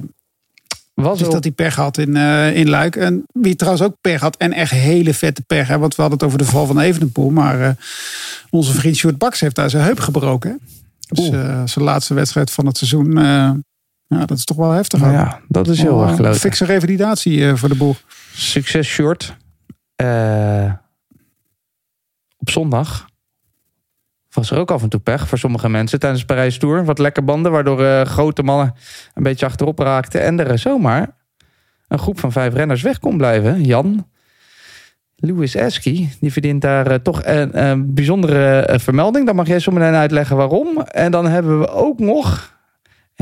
was Dus dat hij pech had in, eh, in Luik. En wie trouwens ook pech had. En echt hele vette pech. Hè, want we hadden het over de val van Evenepoel. Maar onze vriend Sjoerd Baks heeft daar zijn heup gebroken. Hè? Dus zijn laatste wedstrijd van het seizoen. Ja, dat is toch wel heftig. Nou ja, dat is heel Oh, erg leuk. Fikse revalidatie eh, voor de boel. Succes short. Eh, op zondag was er ook af en toe pech voor sommige mensen tijdens de Parijs Tour. Wat lekker banden, waardoor eh, grote mannen een beetje achterop raakten. En er zomaar een groep van vijf renners weg kon blijven. Jan, Louis Esky, die verdient daar toch een, een bijzondere vermelding. Dan mag jij zo meteen uitleggen waarom. En dan hebben we ook nog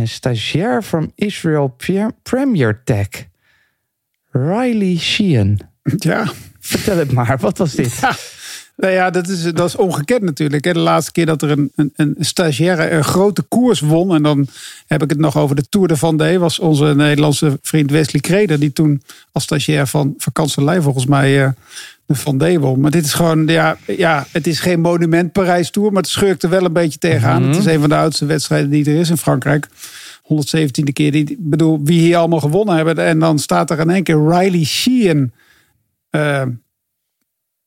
een stagiair van Israel Pre- Premier Tech. Riley Sheehan. Ja. Vertel het maar, wat was dit? Nou ja, dat is, dat is ongekend natuurlijk. De laatste keer dat er een, een, een stagiaire een grote koers won. En dan heb ik het nog over de Tour de Vendée. Was onze Nederlandse vriend Wesley Kreder. Die toen als stagiair van Vakantselij volgens mij de Vendée won. Maar dit is gewoon, ja, ja, het is geen monument Parijs Tour. Maar het schurkt er wel een beetje tegenaan. Het is een van de oudste wedstrijden die er is in Frankrijk. 117e keer. Die, ik bedoel, wie hier allemaal gewonnen hebben. En dan staat er in één keer Riley Sheehan. eh,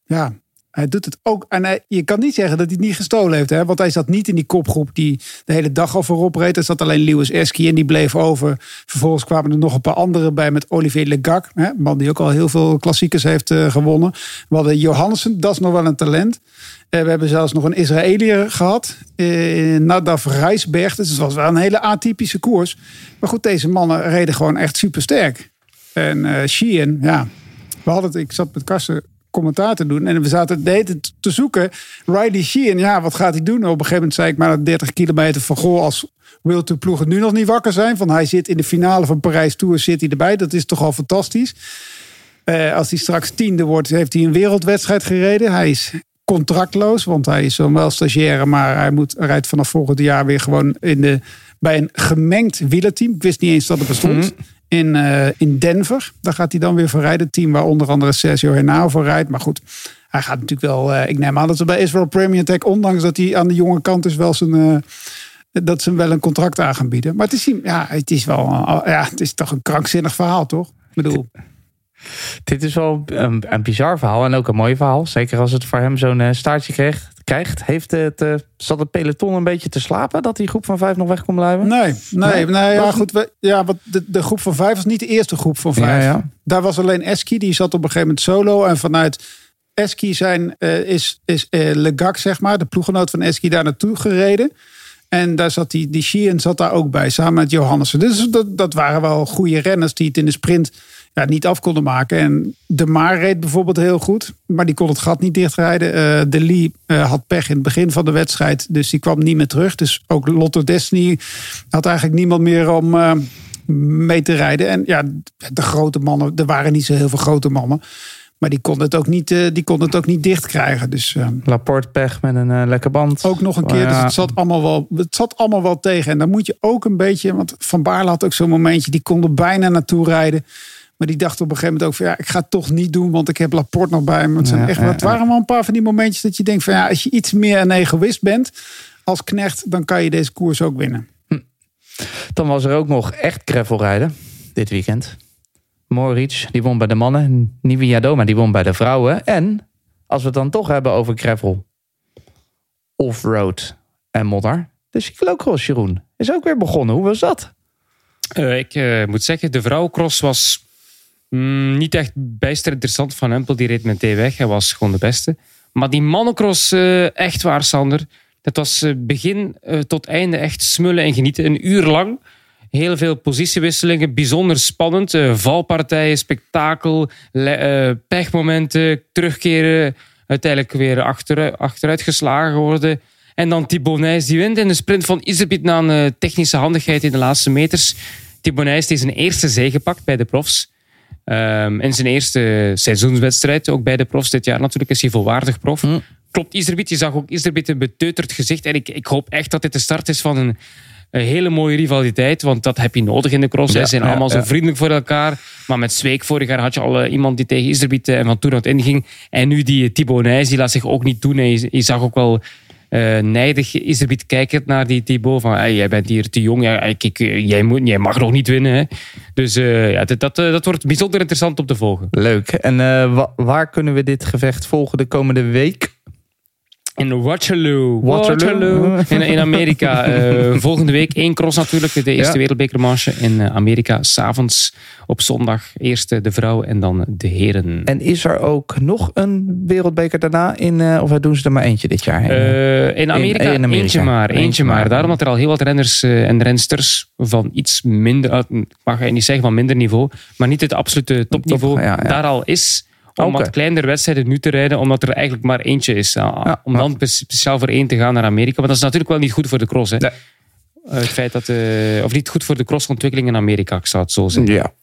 ja, hij doet het ook. En je kan niet zeggen dat hij het niet gestolen heeft. Hè? Want hij zat niet in die kopgroep die de hele dag al voorop reed. Er zat alleen Lewis Eski en die bleef over. Vervolgens kwamen er nog een paar anderen bij met Olivier Legac. Een man die ook al heel veel klassiekers heeft uh, gewonnen. We hadden Johansen, dat is nog wel een talent. Uh, we hebben zelfs nog een Israëliër gehad. Uh, Nadav Rijsberg. Dus het was wel een hele atypische koers. Maar goed, deze mannen reden gewoon echt super sterk. En Sheehan, ja. We hadden het, ik zat met Karsten commentaar te doen. En we zaten de te zoeken. Riley Sheehan, ja, wat gaat hij doen? Op een gegeven moment zei ik maar 30 kilometer van goh, als wil de ploegen nu nog niet wakker zijn. Van hij zit in de finale van Parijs Tour, zit hij erbij. Dat is toch al fantastisch. Uh, als hij straks tiende wordt, heeft hij een wereldwedstrijd gereden. Hij is contractloos, want hij is wel stagiaire, maar hij moet, rijdt vanaf volgend jaar weer gewoon in de, bij een gemengd wielerteam. Ik wist niet eens dat het bestond. -hmm in, uh, in Denver. Daar gaat hij dan weer voor rijden. Team waar onder andere Sergio Henao voor rijdt. Maar goed, hij gaat natuurlijk wel... Uh, ik neem aan dat ze bij Israel Premier Tech... ondanks dat hij aan de jonge kant is wel zijn... Uh, dat ze hem wel een contract aan gaan bieden. Maar het is, ja, het is wel... ja, het is toch een krankzinnig verhaal, toch? Ik bedoel... Dit is wel een, een bizar verhaal en ook een mooi verhaal. Zeker als het voor hem zo'n staartje kreeg, krijgt. Heeft het, uh, zat het peloton een beetje te slapen dat die groep van vijf nog weg kon blijven? Nee, nee, nee, ja, goed. We, ja, wat de, de groep van vijf was niet de eerste groep van vijf. Ja, ja. Daar was alleen Eski, die zat op een gegeven moment solo. En vanuit Eski zijn, uh, is, is uh, Legac, zeg maar, de ploegenoot van Eski, daar naartoe gereden. En daar zat die, die Sheehan zat daar ook bij, samen met Johannessen. Dus dat, dat waren wel goede renners die het in de sprint ja, niet af konden maken. En De Maar reed bijvoorbeeld heel goed, maar die kon het gat niet dichtrijden. Uh, de Lee uh, had pech in het begin van de wedstrijd, dus die kwam niet meer terug. Dus ook Lotto Destiny had eigenlijk niemand meer om uh, mee te rijden. En ja, de grote mannen, er waren niet zo heel veel grote mannen. Maar die kon het ook niet, die kon het ook niet dicht krijgen. Dus, Laporte pech met een lekker band. Ook nog een keer. Dus het zat, allemaal wel, het zat allemaal wel tegen. En dan moet je ook een beetje. Want Van Baarle had ook zo'n momentje. Die kon er bijna naartoe rijden. Maar die dacht op een gegeven moment ook van ja, ik ga het toch niet doen, want ik heb Laporte nog bij me. Het, zijn Ja, echt, ja, het waren wel een paar van die momentjes dat je denkt van ja, als je iets meer een egoïst bent als knecht, dan kan je deze koers ook winnen. Dan was er ook nog echt gravelrijden dit weekend. Moritz, die won bij de mannen. Nivi Doma, die won bij de vrouwen. En als we het dan toch hebben over gravel, offroad en modder. De cyclocross, Jeroen, is ook weer begonnen. Hoe was dat? Uh, ik uh, moet zeggen, de vrouwencross was mm, niet echt bijster interessant. Van Empel die reed met D weg. Hij was gewoon de beste. Maar die mannencross, uh, echt waar, Sander. Dat was begin tot einde echt smullen en genieten. Een uur lang. Heel veel positiewisselingen. Bijzonder spannend. valpartijen, spektakel, pechmomenten, terugkeren. Uiteindelijk weer achteruit, achteruit geslagen worden. En dan Thibaut die wint in de sprint van Iserbiet na een technische handigheid in de laatste meters. Thibaut Nijs heeft zijn eerste zege gepakt bij de profs. Um, in zijn eerste seizoenswedstrijd, ook bij de profs dit jaar natuurlijk, is hij volwaardig prof. Mm. Klopt Iserbiet, je zag ook Iserbiet een beteuterd gezicht. En ik, ik hoop echt dat dit de start is van een, een hele mooie rivaliteit, want dat heb je nodig in de cross. Ja, Ze zijn ja, allemaal ja. zo vriendelijk voor elkaar. Maar met Zweek vorig jaar had je al uh, iemand die tegen Iserbiet uh, en van toen uit inging. En nu die Thibaut Nijs, die laat zich ook niet doen. En je, je zag ook wel uh, nijdig is er beetje kijkend naar die Thibaut van hey, jij bent hier te jong, jij, moet, jij mag nog niet winnen. Hè. Dus uh, ja, dat, dat, dat wordt bijzonder interessant om te volgen. Leuk. En wa waar kunnen we dit gevecht volgen de komende week? In Waterloo. Waterloo. Waterloo. In, in, Amerika. Uh, volgende week één cross natuurlijk. De eerste ja. wereldbekermarge in Amerika. S'avonds op zondag. Eerst de vrouwen en dan de heren. En is er ook nog een wereldbeker daarna? In, uh, of doen ze er maar eentje dit jaar? Uh, in, Amerika, in, in Amerika, eentje maar. Eentje, eentje maar. maar. Daarom dat er al heel wat renners en rensters van iets minder... Mag je niet zeggen van minder niveau. Maar niet het absolute topniveau. Top, ja, daar al is om okay. wat kleinere wedstrijden nu te rijden, omdat er eigenlijk maar eentje is. Ja, om dan speciaal voor één te gaan naar Amerika. Maar dat is natuurlijk wel niet goed voor de cross. Hè? Nee. Het feit dat, uh, of niet goed voor de crossontwikkeling in Amerika, ik zou het zo zeggen. Ja.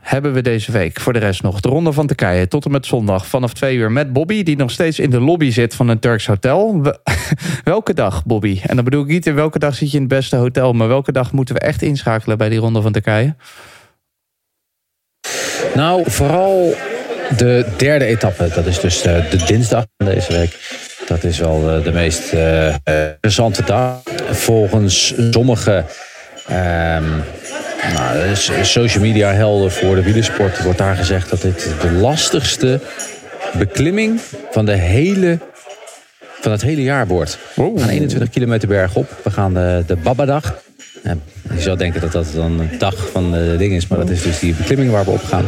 Hebben we deze week voor de rest nog de Ronde van Turkije tot en met zondag vanaf twee uur met Bobby, die nog steeds in de lobby zit van een Turks hotel. We, welke dag, Bobby? En dan bedoel ik niet in welke dag zit je in het beste hotel, maar welke dag moeten we echt inschakelen bij die Ronde van Turkije? Nou, vooral de derde etappe. Dat is dus de, de dinsdag van deze week. Dat is wel de, de meest uh, interessante dag. Volgens sommige um, nou, social media helden voor de wielersport wordt daar gezegd dat dit de lastigste beklimming van, de hele, van het hele jaar wordt. We gaan 21 kilometer bergop. We gaan de, de Babadag. Ja, je zou denken dat dat dan een dag van de ding is, maar dat is dus die beklimming waar we op gaan.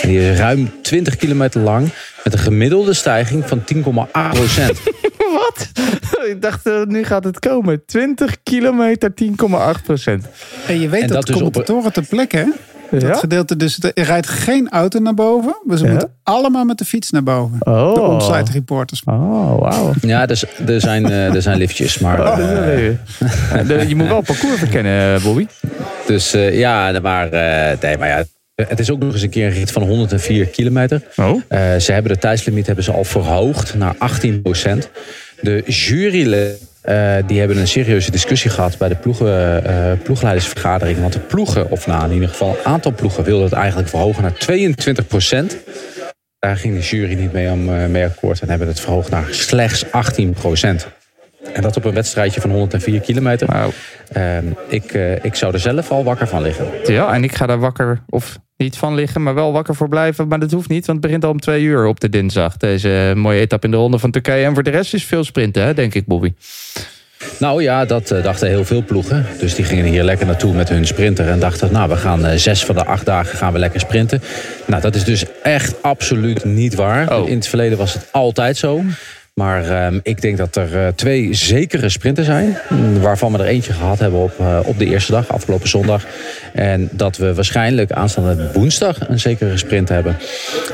En die is ruim 20 kilometer lang met een gemiddelde stijging van 10,8 procent. Wat? Ik dacht, eh, nu gaat het komen. 20 kilometer, 10,8 procent. En je weet En dat, dat dus op- commentatoren ter plekke, hè? Dat Ja? gedeelte, dus er rijdt geen auto naar boven. Maar ze Ja? moeten allemaal met de fiets naar boven. Oh. De onsite reporters. Oh, wauw. Ja, dus, er, zijn, eh, er zijn liftjes, maar... Oh, eh, Je moet wel parcours verkennen, eh, Bobby. Dus eh, ja, maar, eh, nee, maar ja, het is ook nog eens een keer een rit van 104 kilometer. Oh. Eh, ze hebben de tijdslimiet hebben ze al verhoogd naar 18% De juryleden die hebben een serieuze discussie gehad bij de ploegen, eh, ploegleidersvergadering. Want de ploegen, of nou in ieder geval een aantal ploegen, wilden het eigenlijk verhogen naar 22% Daar ging de jury niet mee, om, eh, mee akkoord en hebben het verhoogd naar slechts 18% En dat op een wedstrijdje van 104 kilometer. Wauw. Ehm, ik, eh, ik zou er zelf al wakker van liggen. Ja, en ik ga daar wakker, of niet van liggen, maar wel wakker voor blijven. Maar dat hoeft niet, want het begint al om twee uur op de dinsdag. Deze mooie etappe in de ronde van Turkije. En voor de rest is veel sprinten, hè, denk ik, Bobby. Nou ja, dat eh, dachten heel veel ploegen. Dus die gingen hier lekker naartoe met hun sprinter. En dachten, nou, we gaan eh, zes van de acht dagen gaan we lekker sprinten. Nou, dat is dus echt absoluut niet waar. Oh. In het verleden was het altijd zo. Maar ehm, ik denk dat er eh, twee zekere sprinten zijn. mm, Waarvan we er eentje gehad hebben op, eh, op de eerste dag, afgelopen zondag. En dat we waarschijnlijk aanstaande woensdag een zekere sprint hebben.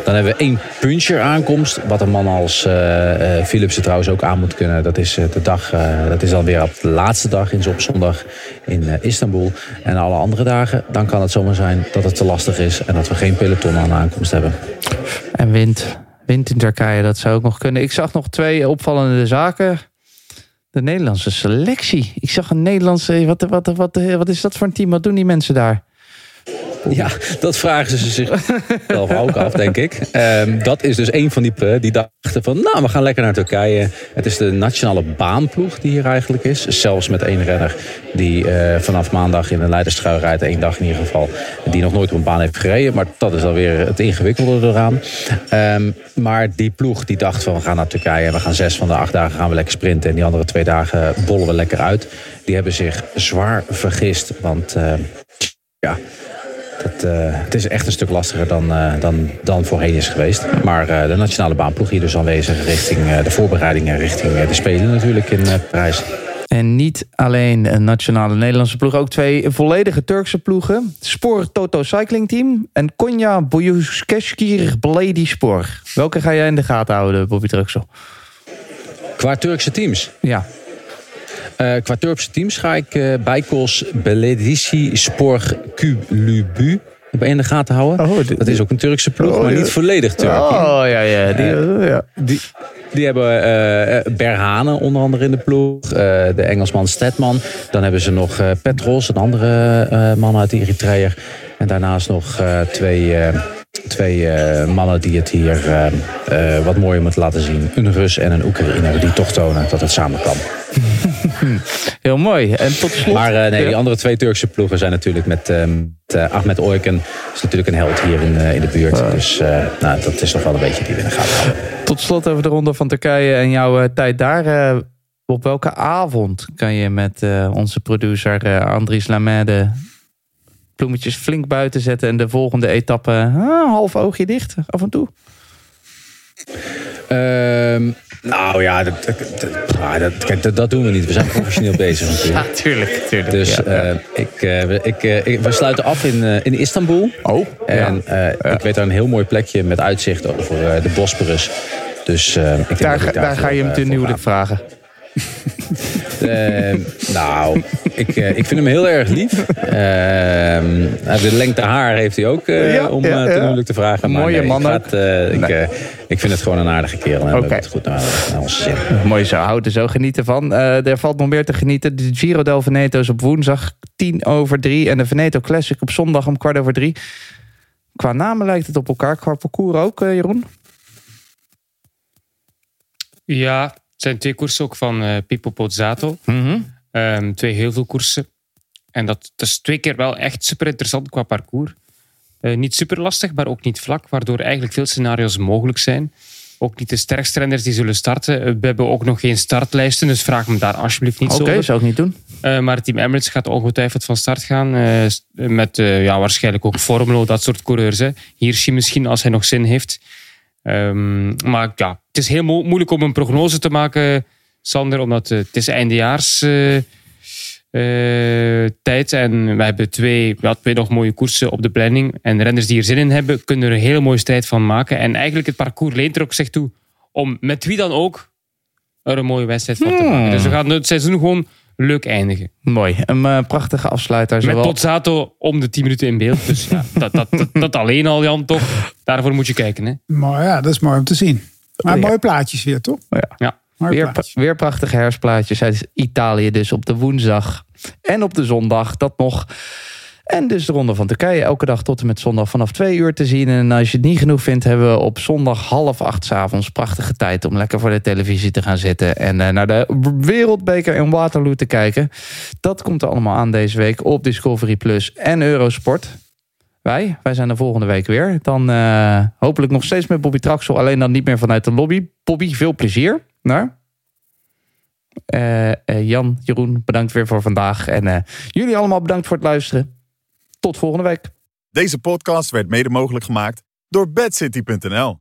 Dan hebben we één puncher aankomst. Wat een man als eh eh, Philipsen trouwens ook aan moet kunnen. Dat is, de dag, dat is dan weer op de laatste dag in op zondag in Istanbul. En alle andere dagen, dan kan het zomaar zijn dat het te lastig is. En dat we geen peloton aan aankomst hebben. En wind. Wind in Turkije, dat zou ook nog kunnen. Ik zag nog twee opvallende zaken. De Nederlandse selectie. Ik zag een Nederlandse... Wat, wat, wat, wat is dat voor een team? Wat doen die mensen daar? Ja, dat vragen ze zichzelf ook af, denk ik. Ehm, dat is dus een van die ploegen die dachten van... nou, we gaan lekker naar Turkije. Het is de nationale baanploeg die hier eigenlijk is. Zelfs met één renner die eh, vanaf maandag in een leiderstrui rijdt. één dag in ieder geval. Die nog nooit op een baan heeft gereden. Maar dat is alweer het ingewikkelde eraan. Ehm, maar die ploeg die dacht van... we gaan naar Turkije we gaan zes van de acht dagen gaan we lekker sprinten. En die andere twee dagen bollen we lekker uit. Die hebben zich zwaar vergist. Want eh, ja... Het, eh, het is echt een stuk lastiger dan, eh, dan, dan voorheen is geweest. Maar eh, de nationale baanploeg hier dus aanwezig richting eh, de voorbereidingen richting eh, de Spelen natuurlijk in eh, Parijs. En niet alleen een nationale Nederlandse ploeg, ook twee volledige Turkse ploegen. Spoor Toto Cycling Team en Konya Boyuskeskir Blady Spoor. Welke ga jij in de gaten houden, Bobby Truxel? Qua Turkse teams. Ja, Eh, qua Turkse teams ga ik eh Bijkos Beledisi Spor Kulubu in de gaten houden. Oh, dat is ook een Turkse ploeg, Oh, maar niet volledig Turk. Oh ja, ja. Die, ja. Die, die hebben eh, eh, Berhane onder andere in de ploeg. eh, de Engelsman Stedman. Dan hebben ze nog eh, Petros, een andere eh, man uit Eritrea. En daarnaast nog eh, twee, eh, twee eh, mannen die het hier eh, eh, wat mooier moeten laten zien. Een Rus en een Oekraïner die toch tonen dat het samen kan. Heel mooi. En tot slot... Maar eh, nee, die andere twee Turkse ploegen zijn natuurlijk met, eh, met eh, Ahmet Oyken. Dat is natuurlijk een held hier in, in de buurt. Dus nou, dat is toch wel een beetje die we in de gaten houden. Tot slot over de ronde van Turkije en jouw tijd daar. op welke avond kan je met onze producer Andries Lamede bloemetjes flink buiten zetten en de volgende etappe half oogje dicht af en toe? Ehm, nou ja, dat, dat, dat- doen we niet. We zijn professioneel bezig natuurlijk. tuurlijk. tuurlijk Dus ja, ja. eh, ik, eh, we- ik, eh, ik- we sluiten af in, eh, in Istanbul. oh, En ja. eh, ik weet daar een heel mooi plekje met uitzicht over eh, de Bosporus. Dus eh, ik denk daar, dat ik daar ga je hem ten vragen. Ga. Eh, nou, ik, eh, ik vind hem heel erg lief. Ehm, heeft de lengte haar heeft hij ook eh, Ja, om ja, eh, ten ja. huwelijk te vragen. Maar Mooie nee, man ik ik, Nee. ik vind het gewoon een aardige kerel. En we het goed naar, naar onze zin. Mooi zo, houd er zo genieten van. Eh, er valt nog meer te genieten. De Giro del Veneto is op woensdag tien over drie. En de Veneto Classic op zondag om kwart over drie. Qua namen lijkt het op elkaar. Qua parcours ook, Jeroen? Ja, het zijn twee koersen ook van eh Pippo Pozzato. Ehm, twee heel veel koersen. En dat, dat is twee keer wel echt super interessant qua parcours. Eh, niet super lastig, maar ook niet vlak, waardoor eigenlijk veel scenario's mogelijk zijn. ook niet de sterkste renners die zullen starten. Eh, We hebben ook nog geen startlijsten, dus vraag me daar alsjeblieft niet Oké, zo over. zou ik niet doen. Eh, maar het team Emirates gaat ongetwijfeld van start gaan. met ja, waarschijnlijk ook Formelo, dat soort coureurs. Hè. Hirschi misschien, als hij nog zin heeft. Ehm, maar ja, het is heel mo- moeilijk om een prognose te maken, Sander. Omdat eh, het is eindejaars eh, eh, tijd. En we hebben twee, ja, twee nog mooie koersen op de planning. En renners die er zin in hebben, kunnen er een hele mooie strijd van maken. En eigenlijk het parcours leent er ook zich toe om met wie dan ook er een mooie wedstrijd van te maken. Dus we gaan het seizoen gewoon leuk eindigen. Mooi. Een eh, prachtige afsluiter. Met Zowel... Pozzato om de 10 minuten in beeld. Dus ja, dat, dat, dat, dat alleen al, Jan, toch? Daarvoor moet je kijken. Hè? Maar ja, dat is mooi om te zien. Maar Ja. mooie plaatjes weer, toch? Ja. Mooie Weer, weer prachtige herfstplaatjes uit Italië. Dus op de woensdag en op de zondag. Dat nog. En dus de Ronde van Turkije. Elke dag tot en met zondag vanaf twee uur te zien. En als je het niet genoeg vindt, hebben we op zondag half acht 's avonds prachtige tijd om lekker voor de televisie te gaan zitten. En eh, naar de Wereldbeker in Waterloo te kijken. Dat komt er allemaal aan deze week op Discovery Plus en Eurosport. Wij, wij zijn er volgende week weer. Dan eh, hopelijk nog steeds met Bobby Traxel. Alleen dan niet meer vanuit de lobby. Bobby, veel plezier. Nou, Jan, Jeroen, bedankt weer voor vandaag. En jullie allemaal bedankt voor het luisteren. Tot volgende week. Deze podcast werd mede mogelijk gemaakt door bedcity.nl.